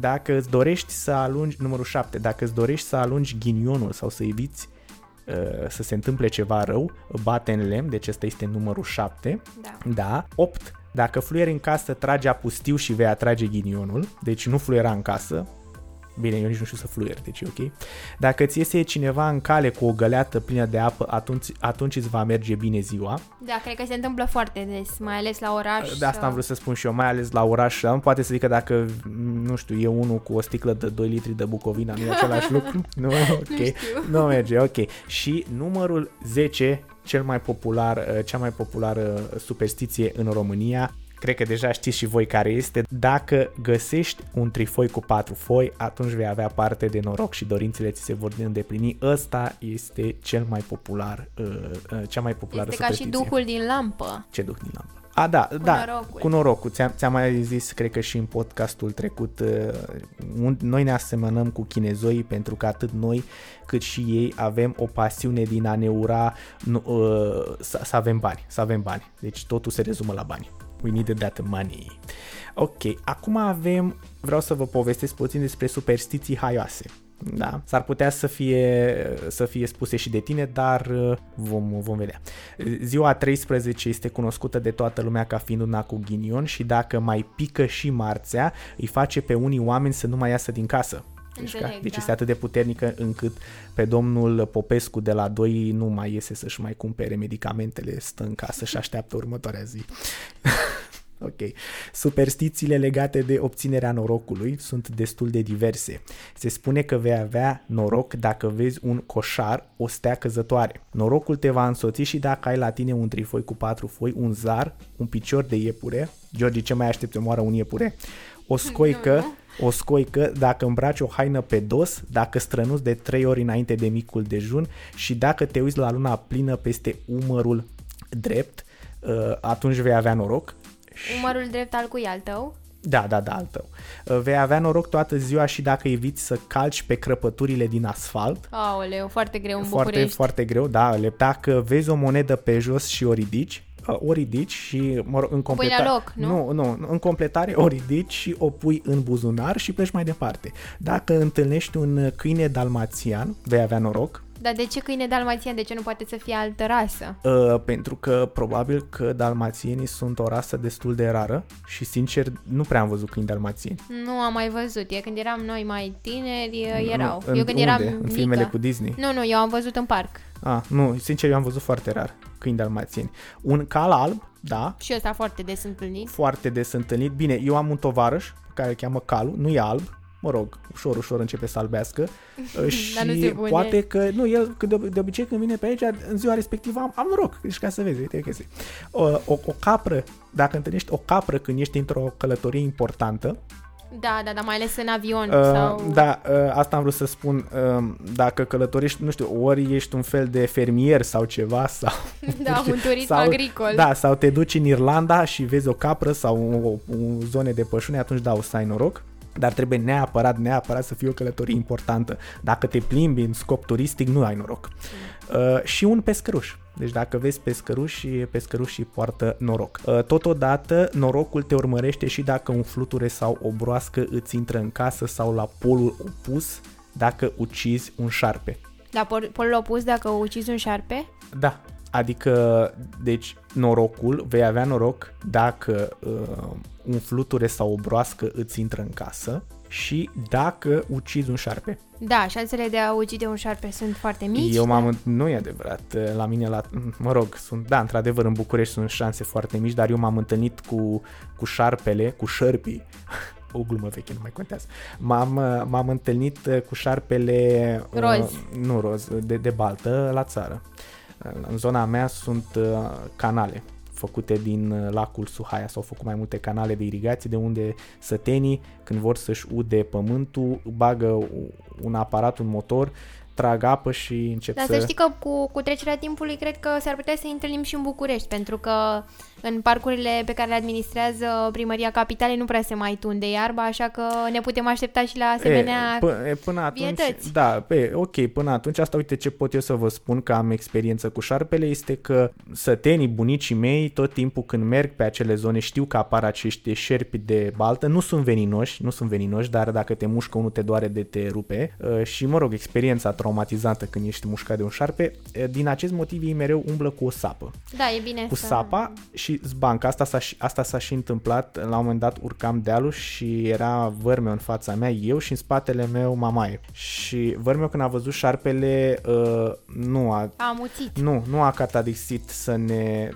Dacă îți dorești să alungi, numărul 7, dacă îți dorești să alungi ghinionul sau să eviți uh, să se întâmple ceva rău, bate în lemn, deci ăsta este numărul 7. Da. da. 8. Dacă fluieri în casă, trage apustiu și vei atrage ghinionul, deci nu fluiera în casă, Bine, eu nici nu știu să fluier, deci e ok. Dacă ți iese cineva în cale cu o găleată plină de apă, atunci, atunci îți va merge bine ziua. Da, cred că se întâmplă foarte des, mai ales la oraș. De asta sau... am vrut să spun și eu, mai ales la oraș. Poate să zic că dacă, nu știu, e unul cu o sticlă de 2 litri de bucovina, nu e același lucru? Nu, ok. Nu, nu merge, ok. Și numărul 10, cel mai popular, cea mai populară superstiție în România, cred că deja știți și voi care este. Dacă găsești un trifoi cu patru foi, atunci vei avea parte de noroc și dorințele ți se vor îndeplini. Ăsta este cel mai popular, uh, uh, cea mai populară Este ca și duhul din lampă. Ce duh din lampă? A, da, cu da, norocul. cu norocul. Ți-am, ți-am mai zis, cred că și în podcastul trecut, uh, noi ne asemănăm cu chinezoii pentru că atât noi cât și ei avem o pasiune din a ne ura nu, uh, să, să avem bani, să avem bani. Deci totul se rezumă la bani. We need that money. Ok, acum avem, vreau să vă povestesc puțin despre superstiții haioase. Da, s-ar putea să fie, să fie spuse și de tine, dar uh, vom, vom vedea. Ziua 13 este cunoscută de toată lumea ca fiind una cu ghinion și dacă mai pică și marțea, îi face pe unii oameni să nu mai iasă din casă. Deci, Înțeleg, ca, deci da. este atât de puternică încât pe domnul Popescu de la 2 nu mai iese să-și mai cumpere medicamentele, stă în casă și așteaptă următoarea zi. Ok. Superstițiile legate de obținerea norocului sunt destul de diverse. Se spune că vei avea noroc dacă vezi un coșar, o stea căzătoare. Norocul te va însoți și dacă ai la tine un trifoi cu patru foi, un zar, un picior de iepure. George, ce mai aștepți? Moară un iepure? O scoică, o scoică dacă îmbraci o haină pe dos, dacă strănuți de trei ori înainte de micul dejun și dacă te uiți la luna plină peste umărul drept, uh, atunci vei avea noroc. Umărul drept al cui al tău? Da, da, da, al tău. Uh, Vei avea noroc toată ziua și dacă eviți să calci pe crăpăturile din asfalt. Aoleu, foarte greu în Foarte, București. foarte greu, da. le- Dacă vezi o monedă pe jos și o ridici, uh, o ridici și mă rog, în completare... la loc, nu? nu? Nu, în completare o ridici și o pui în buzunar și pleci mai departe. Dacă întâlnești un câine dalmațian, vei avea noroc, Dar de ce câine dalmațian? De ce nu poate să fie altă rasă? Uh, pentru că probabil că dalmațienii sunt o rasă destul de rară și sincer nu prea am văzut câini dalmațieni. Nu am mai văzut. E când eram noi mai tineri, Nu, erau. în, eu când eram unde? În mică. filmele cu Disney? Nu, nu, eu am văzut în parc. Ah, nu, sincer eu am văzut foarte rar câini dalmațieni. Un cal alb, da, Și ăsta foarte des întâlnit. foarte des întâlnit. Bine, eu am un tovarăș pe care îl cheamă Calu, nu e alb, mă rog, ușor, ușor începe să albească uh, și Dar nu se pune. poate că, nu, el că de, de obicei când vine pe aici, în ziua respectivă am, am noroc, deci ca să vezi, uite că o, o, o capră, dacă întâlnești o capră când ești într-o călătorie importantă, Da, da, da, mai ales în avion Uh, sau... Da, uh, asta am vrut să spun. Uh, dacă călătorești, nu știu, ori ești un fel de fermier sau ceva, sau... Da, un turism sau, agricol. Da, sau te duci în Irlanda și vezi o capră sau o, o zone de pășune, atunci da, o să ai noroc. Dar trebuie neapărat, neapărat să fie o călătorie importantă. Dacă te plimbi în scop turistic, nu ai noroc. Uh, și un pescăruș. Deci dacă vezi pescăruși, pescărușii poartă noroc. Uh, Totodată, norocul te urmărește și dacă un fluture sau o broască îți intră în casă sau la polul opus dacă ucizi un șarpe. La pol- polul opus, dacă ucizi un șarpe? Da, adică, deci, norocul, vei avea noroc dacă uh, un fluture sau o broască îți intră în casă și dacă ucizi un șarpe. Da, șansele de a ucide un șarpe sunt foarte mici. Eu m-am... da? în- Nu e adevărat. La mine, la... mă rog, sunt... Da, într-adevăr, în București sunt șanse foarte mici, dar eu m-am întâlnit cu, cu șarpele, cu șărpii. O glumă veche, nu mai contează. M-am, m-am întâlnit uh, cu șarpele... uh, Roz. nu roz, de, de baltă la țară. În zona mea sunt uh, canale făcute din uh, lacul Suhaia. S-au făcut mai multe canale de irigație de unde sătenii, când vor să-și ude pământul, bagă un aparat, un motor, trag apă și încep Dar să... să știi că cu, cu trecerea timpului cred că s-ar putea să îi întâlnim și în București, pentru că în parcurile pe care le administrează Primăria Capitalei nu prea se mai tunde iarba, așa că ne putem aștepta și la asemenea... E, p- e, până atunci, vietăți. da, pe, ok, până atunci, asta uite ce pot eu să vă spun că am experiență cu șarpele, este că sătenii, bunicii mei, tot timpul când merg pe acele zone, știu că apar acești șerpi de baltă, nu sunt veninoși, nu sunt veninoși, dar dacă te mușcă unul te doare de te rupe. Uh, și, mă rog, experiența traumatizantă când ești mușcat de un șarpe, uh, din acest motiv ei mereu umblă cu o sapă. Da, e bine cu să... sapa și zbanca. Asta s-a, și- asta s-a și întâmplat. La un moment dat urcam dealul și era vărmeu în fața mea, eu și în spatele meu mamaie. Și vărmeu când a văzut șarpele, uh, nu a A amuțit. nu, nu a catadixit să ne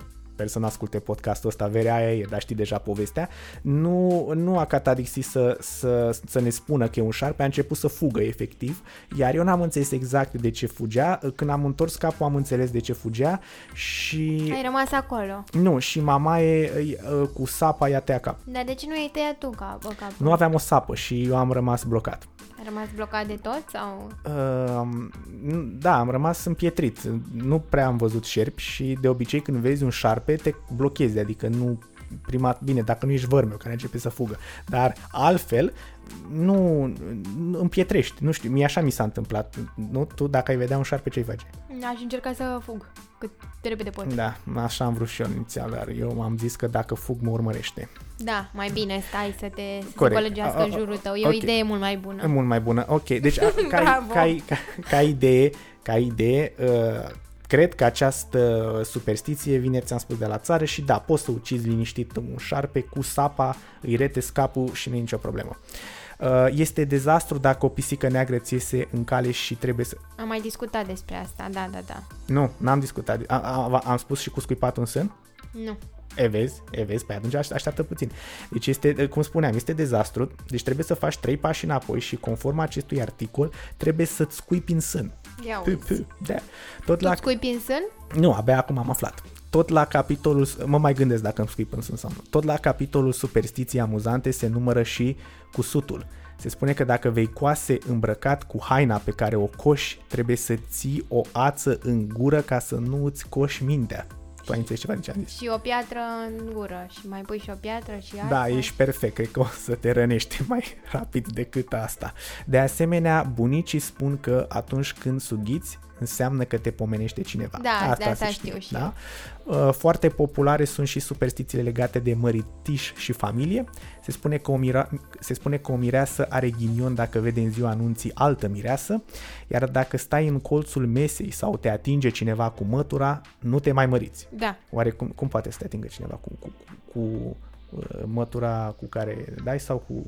sper să nu asculte podcastul ăsta, verea aia e, dar știi deja povestea, nu, nu a catadixit să, să, să ne spună că e un șarpe, a început să fugă efectiv, iar eu n-am înțeles exact de ce fugea, când am întors capul am înțeles de ce fugea și... Ai rămas acolo. Nu, și mama e, e cu sapa i-a tăiat cap. Dar de ce nu ai tăiat tu cap, capul? Nu aveam o sapă și eu am rămas blocat. Ai rămas blocat de tot sau? Uh, da, am rămas împietrit. Nu prea am văzut șerpi și de obicei când vezi un șarpe te blochezi, adică nu prima, bine, dacă nu ești vărmeu care începe să fugă, dar altfel nu împietrești, nu știu, mie așa mi s-a întâmplat, nu? Tu dacă ai vedea un șarpe ce-i face? Aș încerca să fug cât de repede pot. Da, așa am vrut și eu inițial, dar eu m-am zis că dacă fug mă urmărește. Da, mai bine stai să te, să te colegească în jurul tău. E okay. o idee mult mai bună. Mult mai bună, ok. Deci ca, ca, ca, ca idee, ca idee uh, cred că această superstiție vine, ți-am spus, de la țară și da, poți să ucizi liniștit un șarpe cu sapa, îi rete scapul și nu e nicio problemă. Uh, este dezastru dacă o pisică neagră ți iese în cale și trebuie să... Am mai discutat despre asta, da, da, da. Nu, n-am discutat. Am, am, am spus și cu scuipatul în sân? Nu. E vezi, e vezi, pe atunci așteaptă puțin. Deci este, cum spuneam, este dezastru, deci trebuie să faci trei pași înapoi și conform acestui articol trebuie să-ți scuipi în sân. Ia Da. Tot tu la... scuipi în sân? Nu, abia acum am aflat. Tot la capitolul, mă mai gândesc dacă îmi scuip în sân sau nu, tot la capitolul superstiții amuzante se numără și cusutul. Se spune că dacă vei coase îmbrăcat cu haina pe care o coși, trebuie să ții o ață în gură ca să nu îți coși mintea. Tu ai înțeles ceva din ce am zis? Și o piatră în gură și mai pui și o piatră și asta. Da, ești perfect, cred că o să te rănești mai rapid decât asta. De asemenea, bunicii spun că atunci când sughiți, înseamnă că te pomenește cineva. Da, asta, de asta știu, știu și da? Uh, foarte populare sunt și superstițiile legate de măritiș și familie. Se spune, că o mira- se spune că o mireasă are ghinion dacă vede în ziua anunții altă mireasă, iar dacă stai în colțul mesei sau te atinge cineva cu mătura, nu te mai măriți. Da. Oare cum, cum poate să te atingă cineva cu, cu, cu, cu uh, mătura cu care dai sau cu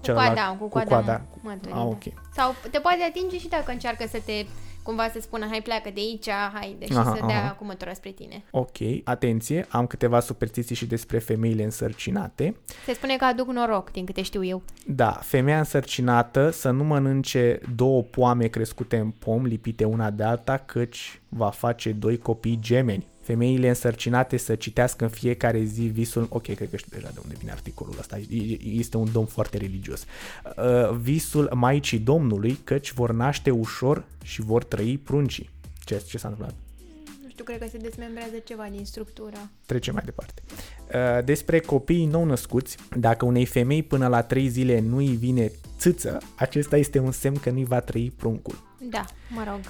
celălalt? Cu coada, cu coada, cu coada. Măturii, ah, ok. Sau te poate atinge și dacă încearcă să te cumva să spună hai pleacă de aici, hai de și aha, să dea aha. cu mătura spre tine. Ok, atenție, am câteva superstiții și despre femeile însărcinate. Se spune că aduc noroc, din câte știu eu. Da, femeia însărcinată să nu mănânce două poame crescute în pom lipite una de alta, căci va face doi copii gemeni femeile însărcinate să citească în fiecare zi visul, ok, cred că știu deja de unde vine articolul ăsta, este un domn foarte religios, uh, visul Maicii Domnului, căci vor naște ușor și vor trăi pruncii. Ce, ce s-a întâmplat? Nu știu, cred că se desmembrează ceva din structură. Trecem mai departe. Uh, despre copiii nou născuți, dacă unei femei până la 3 zile nu îi vine țâță, acesta este un semn că nu-i va trăi pruncul. Da, mă rog,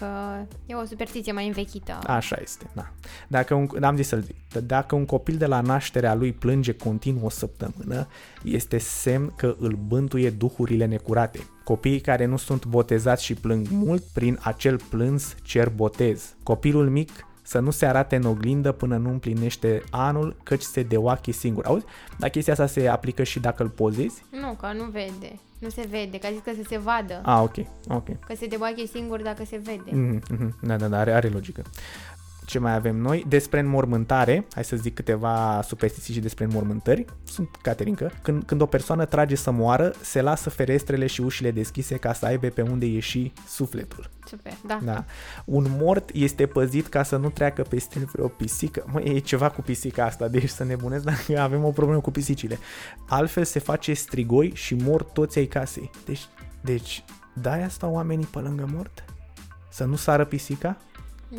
e o superstiție mai învechită. Așa este, da. Dacă un, am zis să zic, dacă un copil de la nașterea lui plânge continuu o săptămână, este semn că îl bântuie duhurile necurate. Copiii care nu sunt botezați și plâng mult, prin acel plâns cer botez. Copilul mic să nu se arate în oglindă până nu împlinește anul, căci se deoache singur. Auzi? Dar chestia asta se aplică și dacă îl pozezi? Nu, că nu vede. Nu se vede, că a zis că să se vadă. Ah, ok, ok. Că se deoache singur dacă se vede. Mm-hmm, da, da, da, are, are logică ce mai avem noi, despre înmormântare, hai să zic câteva superstiții și despre înmormântări, sunt Caterinca, când, când o persoană trage să moară, se lasă ferestrele și ușile deschise ca să aibă pe unde ieși sufletul. Super, da. da. Un mort este păzit ca să nu treacă peste vreo pisică. Mă, e ceva cu pisica asta, deci să nebunesc dacă avem o problemă cu pisicile. Altfel se face strigoi și mor toți ai casei. Deci, deci, da asta oamenii pe lângă mort? Să nu sară pisica?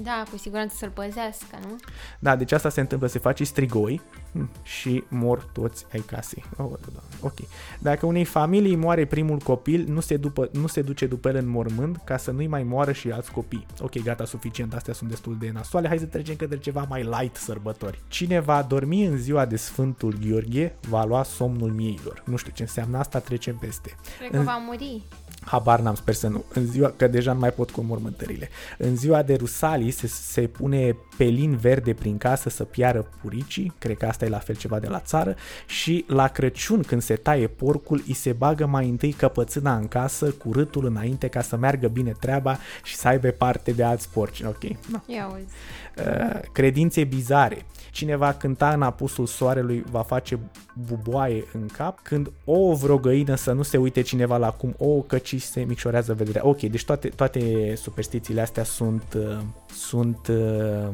Da, cu siguranță să-l păzească, nu? Da, deci asta se întâmplă, se face strigoi hm, și mor toți ai casei. Oh, da, ok. Dacă unei familii moare primul copil, nu se, după, nu se duce după el în mormânt ca să nu-i mai moară și alți copii. Ok, gata, suficient, astea sunt destul de nasoale, hai să trecem către ceva mai light sărbători. Cine va dormi în ziua de Sfântul Gheorghe va lua somnul mieilor. Nu știu ce înseamnă asta, trecem peste. Cred că în... va muri. Habar n-am, sper să nu. În ziua, că deja nu mai pot cu mormântările. În ziua de Rusalii se, se pune pelin verde prin casă să piară puricii, cred că asta e la fel ceva de la țară, și la Crăciun când se taie porcul, îi se bagă mai întâi căpățâna în casă cu râtul înainte ca să meargă bine treaba și să aibă parte de alți porci. Ok, no. Ia uzi. Uh, credințe bizare. Cine va cânta în apusul soarelui va face buboaie în cap. Când o vreo găină să nu se uite cineva la cum o căci se micșorează vederea. Ok, deci toate, toate superstițiile astea sunt, uh, sunt uh,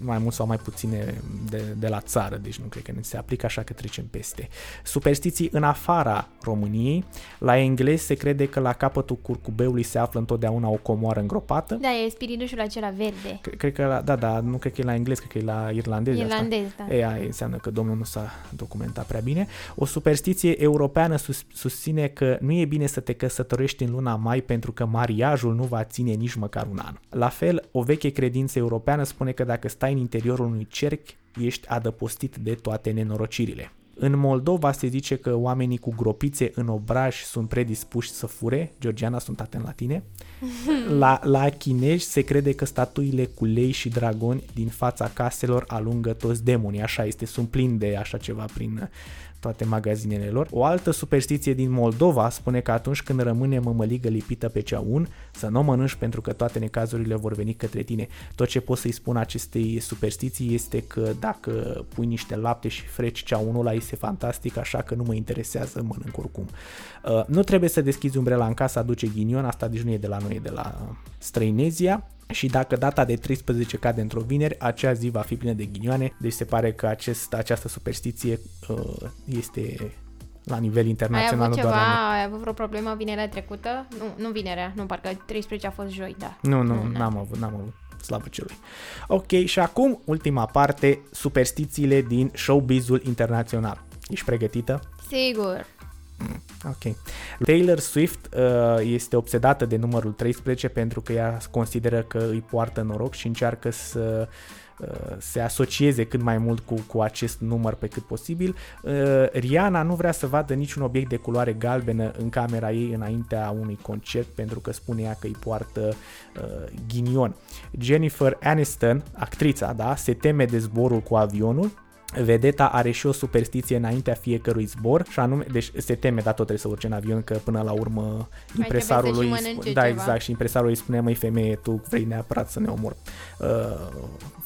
mai mult sau mai puține de, de la țară, deci nu cred că ne se aplică, așa că trecem peste. Superstiții în afara României. La englez se crede că la capătul curcubeului se află întotdeauna o comoară îngropată. Da, e spiridușul acela verde. Cred că, la, da, da, nu cred că e la englez, cred că e la irlandez. Irlandez, asta. da. E, aia înseamnă că domnul nu s-a documentat prea bine. O superstiție europeană sus, susține că nu e bine să te căsătorești în luna mai pentru că mariajul nu va ține nici măcar un an. La fel, o veche credință europeană spune că dacă stai în interiorul unui cerc, ești adăpostit de toate nenorocirile. În Moldova se zice că oamenii cu gropițe în obraj sunt predispuși să fure. Georgiana, sunt atent la tine. La, la chinezi se crede că statuile cu lei și dragoni din fața caselor alungă toți demonii. Așa este, sunt plini de așa ceva prin toate magazinele lor. O altă superstiție din Moldova spune că atunci când rămâne mămăligă lipită pe ceaun, să nu o mănânci pentru că toate necazurile vor veni către tine. Tot ce pot să-i spun acestei superstiții este că dacă pui niște lapte și freci ceaunul ăla este fantastic, așa că nu mă interesează, mănânc oricum. Uh, nu trebuie să deschizi umbrela în casă, aduce ghinion, asta nici nu e de la noi, e de la străinezia și dacă data de 13 cade într-o vineri, acea zi va fi plină de ghinioane, deci se pare că acest, această superstiție uh, este la nivel internațional. Ai avut ceva, doar la ai avut vreo problemă vinerea trecută? Nu, nu vinerea, nu, parcă 13 a fost joi, da. Nu, nu, nu n-am avut, n-am avut. Slavă celui. Ok, și acum ultima parte, superstițiile din showbizul internațional. Ești pregătită? Sigur. Ok. Taylor Swift uh, este obsedată de numărul 13 pentru că ea consideră că îi poartă noroc și încearcă să uh, se asocieze cât mai mult cu, cu acest număr pe cât posibil. Uh, Rihanna nu vrea să vadă niciun obiect de culoare galbenă în camera ei înaintea unui concert pentru că spune ea că îi poartă uh, ghinion. Jennifer Aniston, actrița, da, se teme de zborul cu avionul Vedeta are și o superstiție înaintea fiecărui zbor și anume, deci se teme, dar tot trebuie să urce în avion, că până la urmă impresarul lui, da ceva. exact, și impresarul îi spune, măi femeie, tu vrei neapărat să ne omor. Uh,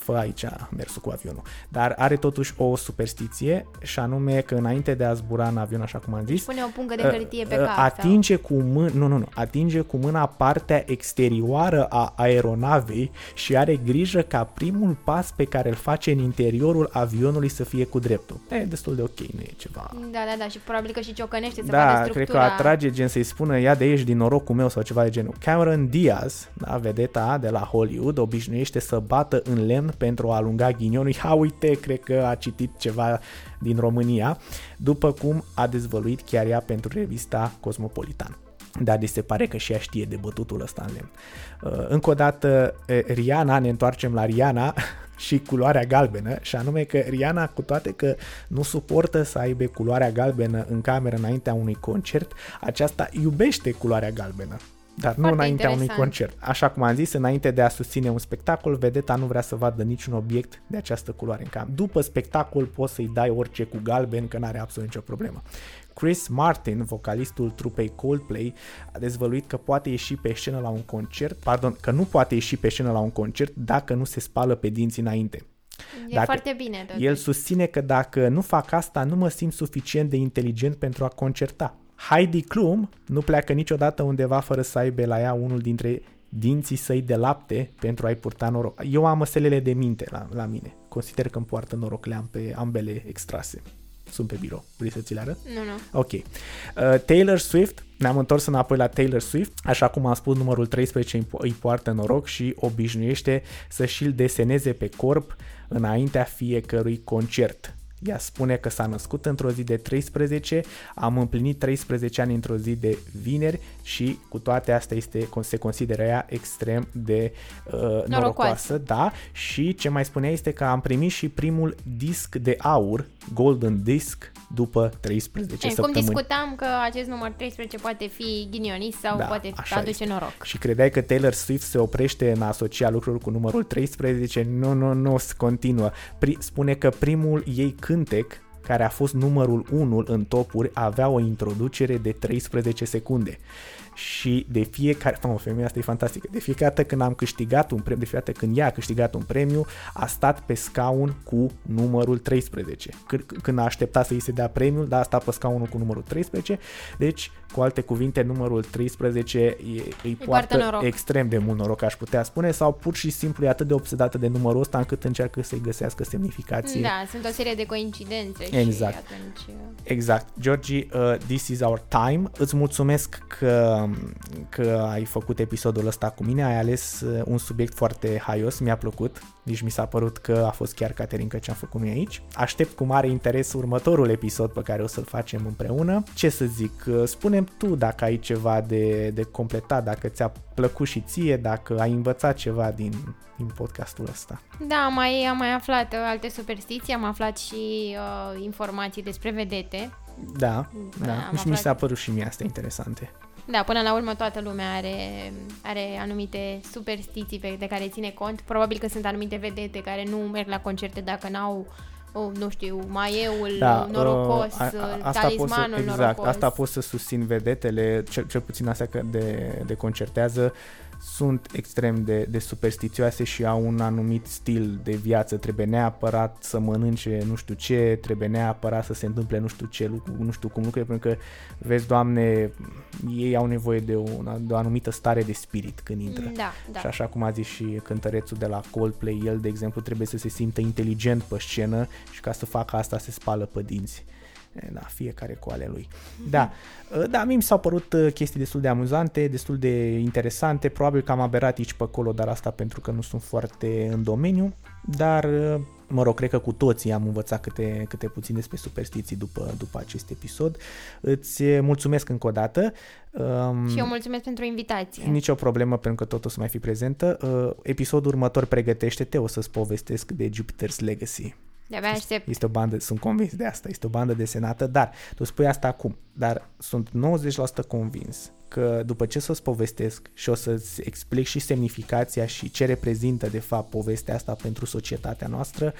fă aici mersul cu avionul. Dar are totuși o superstiție și anume că înainte de a zbura în avion, așa cum am zis, pune o pungă de hârtie pe cap. Atinge sau? cu mâna, nu, nu, nu, atinge cu mâna partea exterioară a aeronavei și are grijă ca primul pas pe care îl face în interiorul avionului să fie cu dreptul. E destul de ok, nu e ceva... Da, da, da, și probabil că și ciocănește să da, vadă structura. cred că atrage gen să-i spună ia de aici din norocul meu sau ceva de genul. Cameron Diaz, da, vedeta de la Hollywood, obișnuiește să bată în lemn pentru a alunga ghinionul. Ha, uite, cred că a citit ceva din România, după cum a dezvăluit chiar ea pentru revista Cosmopolitan. Dar de se pare că și ea știe de bătutul ăsta în lemn. Uh, încă o dată, Riana, ne întoarcem la Riana și culoarea galbenă, și anume că Riana, cu toate că nu suportă să aibă culoarea galbenă în cameră înaintea unui concert, aceasta iubește culoarea galbenă dar nu Foarte înaintea interesant. unui concert. Așa cum am zis, înainte de a susține un spectacol, vedeta nu vrea să vadă niciun obiect de această culoare în cam. După spectacol poți să-i dai orice cu galben, că n-are absolut nicio problemă. Chris Martin, vocalistul trupei Coldplay, a dezvăluit că poate ieși pe scenă la un concert, pardon, că nu poate ieși pe scenă la un concert dacă nu se spală pe dinți înainte. E dacă foarte bine. Totuși. El susține că dacă nu fac asta, nu mă simt suficient de inteligent pentru a concerta. Heidi Klum nu pleacă niciodată undeva fără să aibă la ea unul dintre dinții săi de lapte pentru a-i purta noroc. Eu am măselele de minte la, la mine. Consider că îmi poartă noroc, le am pe ambele extrase. Sunt pe birou. Vrei să ți le arăt? Nu, nu. Ok. Uh, Taylor Swift, ne-am întors înapoi la Taylor Swift. Așa cum am spus, numărul 13 îi poartă noroc și obișnuiește să și-l deseneze pe corp înaintea fiecărui concert. Ea spune că s-a născut într-o zi de 13, am împlinit 13 ani într-o zi de vineri și cu toate astea este, se consideră ea extrem de uh, norocoasă. norocoasă. Da, și ce mai spunea este că am primit și primul disc de aur, Golden Disc, după 13 e, săptămâni. Cum discutam că acest număr 13 poate fi ghinionist sau da, poate aduce este. noroc. Și credeai că Taylor Swift se oprește în a asocia lucruri cu numărul 13? Nu, nu, nu, continuă. Pri- spune că primul ei cântec care a fost numărul 1 în topuri, avea o introducere de 13 secunde și de fiecare, mă, femeia asta e fantastică, de fiecare dată când am câștigat un premiu, de fiecare dată când ea a câștigat un premiu, a stat pe scaun cu numărul 13. Când a așteptat să îi se dea premiul, dar a stat pe scaunul cu numărul 13, deci, cu alte cuvinte, numărul 13 e, îi poartă noroc. extrem de mult noroc, aș putea spune, sau pur și simplu e atât de obsedată de numărul ăsta încât încearcă să-i găsească semnificație. Da, sunt o serie de coincidențe exact. și atunci... Uh, exact. Georgie, uh, this is our time. Îți mulțumesc că că ai făcut episodul ăsta cu mine, ai ales uh, un subiect foarte haios, mi-a plăcut, nici mi s-a părut că a fost chiar Caterinca ce am făcut noi aici. Aștept cu mare interes următorul episod pe care o să-l facem împreună. Ce să zic, uh, spunem tu dacă ai ceva de, de completat, dacă ți-a plăcut și ție, dacă ai învățat ceva din, din podcastul ăsta. Da, mai, am mai aflat uh, alte superstiții, am aflat și uh, informații despre vedete. Da, da, da. și mi s-a părut și mie asta interesante. Da, până la urmă toată lumea are, are anumite superstiții pe, de care ține cont. Probabil că sunt anumite vedete care nu merg la concerte dacă n-au oh, nu știu, maieul da, norocos, uh, a, a, asta talismanul să, exact, norocos. Asta pot să susțin vedetele, cel, cel puțin astea de, de concertează, sunt extrem de, de superstițioase și au un anumit stil de viață. Trebuie neapărat să mănânce nu știu ce, trebuie neapărat să se întâmple nu știu ce, nu știu cum lucruri, pentru că, vezi, Doamne, ei au nevoie de o, de o anumită stare de spirit când intră. Da, da. Și așa cum a zis și cântărețul de la Coldplay, el, de exemplu, trebuie să se simtă inteligent pe scenă și ca să facă asta se spală pe dinți. Da, fiecare cu ale lui. Da, da, mie mi s-au părut uh, chestii destul de amuzante, destul de interesante, probabil că am aberat aici pe acolo, dar asta pentru că nu sunt foarte în domeniu, dar uh, mă rog, cred că cu toții am învățat câte, câte puțin despre superstiții după, după acest episod. Îți mulțumesc încă o dată. Um, și eu mulțumesc pentru invitație. Nicio problemă, pentru că tot o să mai fi prezentă. Uh, episodul următor pregătește-te, o să-ți povestesc de Jupiter's Legacy. De-abia aștept. Este o bandă, sunt convins de asta, este o bandă desenată, dar tu spui asta acum, dar sunt 90% convins că după ce să-ți povestesc și o să-ți explic și semnificația și ce reprezintă de fapt povestea asta pentru societatea noastră,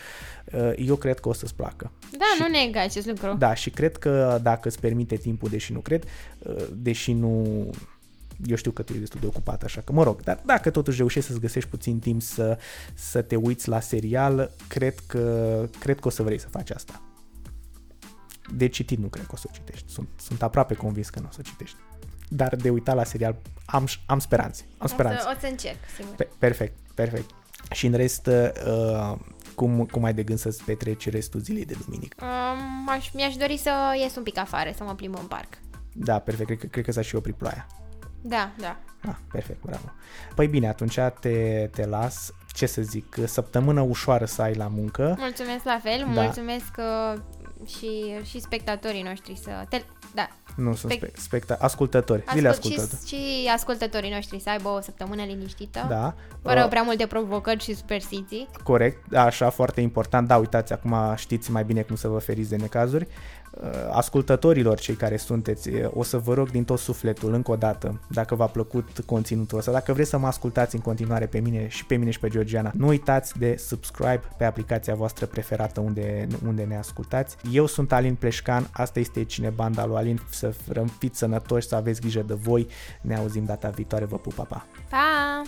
uh, eu cred că o să-ți placă. Da, și, nu neg acest lucru. Da, și cred că dacă îți permite timpul, deși nu cred, uh, deși nu eu știu că tu ești destul de ocupat, așa că mă rog, dar dacă totuși reușești să-ți găsești puțin timp să, să te uiți la serial, cred că, cred că o să vrei să faci asta. De citit nu cred că o să o citești. Sunt, sunt aproape convins că nu o să o citești. Dar de uitat la serial am, am speranțe. Am speranțe. O să, o să încerc, sigur. Pe, perfect, perfect. Și în rest, uh, cum, cum ai de gând să-ți petreci restul zilei de duminică? Um, aș, mi-aș dori să ies un pic afară, să mă plimb în parc. Da, perfect. Cred, cred că s-a și oprit ploaia. Da, da. Ah, perfect, bravo. Păi bine, atunci te, te las. Ce să zic, săptămână ușoară să ai la muncă. Mulțumesc la fel, da. mulțumesc uh, și, și spectatorii noștri să... Te, da, nu sunt spe- specta- ascultători. Ascult- Zile ascultători. Și, și ascultătorii noștri să aibă o săptămână liniștită. Da. Fără uh, prea multe provocări și superstiții. Corect, așa, foarte important. Da, uitați, acum știți mai bine cum să vă feriți de necazuri. Uh, ascultătorilor, cei care sunteți, uh, o să vă rog din tot sufletul, încă o dată, dacă v-a plăcut conținutul ăsta, dacă vreți să mă ascultați în continuare pe mine și pe mine și pe Georgiana, nu uitați de subscribe pe aplicația voastră preferată unde, unde ne ascultați. Eu sunt Alin Pleșcan, asta este Cine Banda lui Alin, să fiți sănătoși, să aveți grijă de voi, ne auzim data viitoare, vă pup, pa! Pa!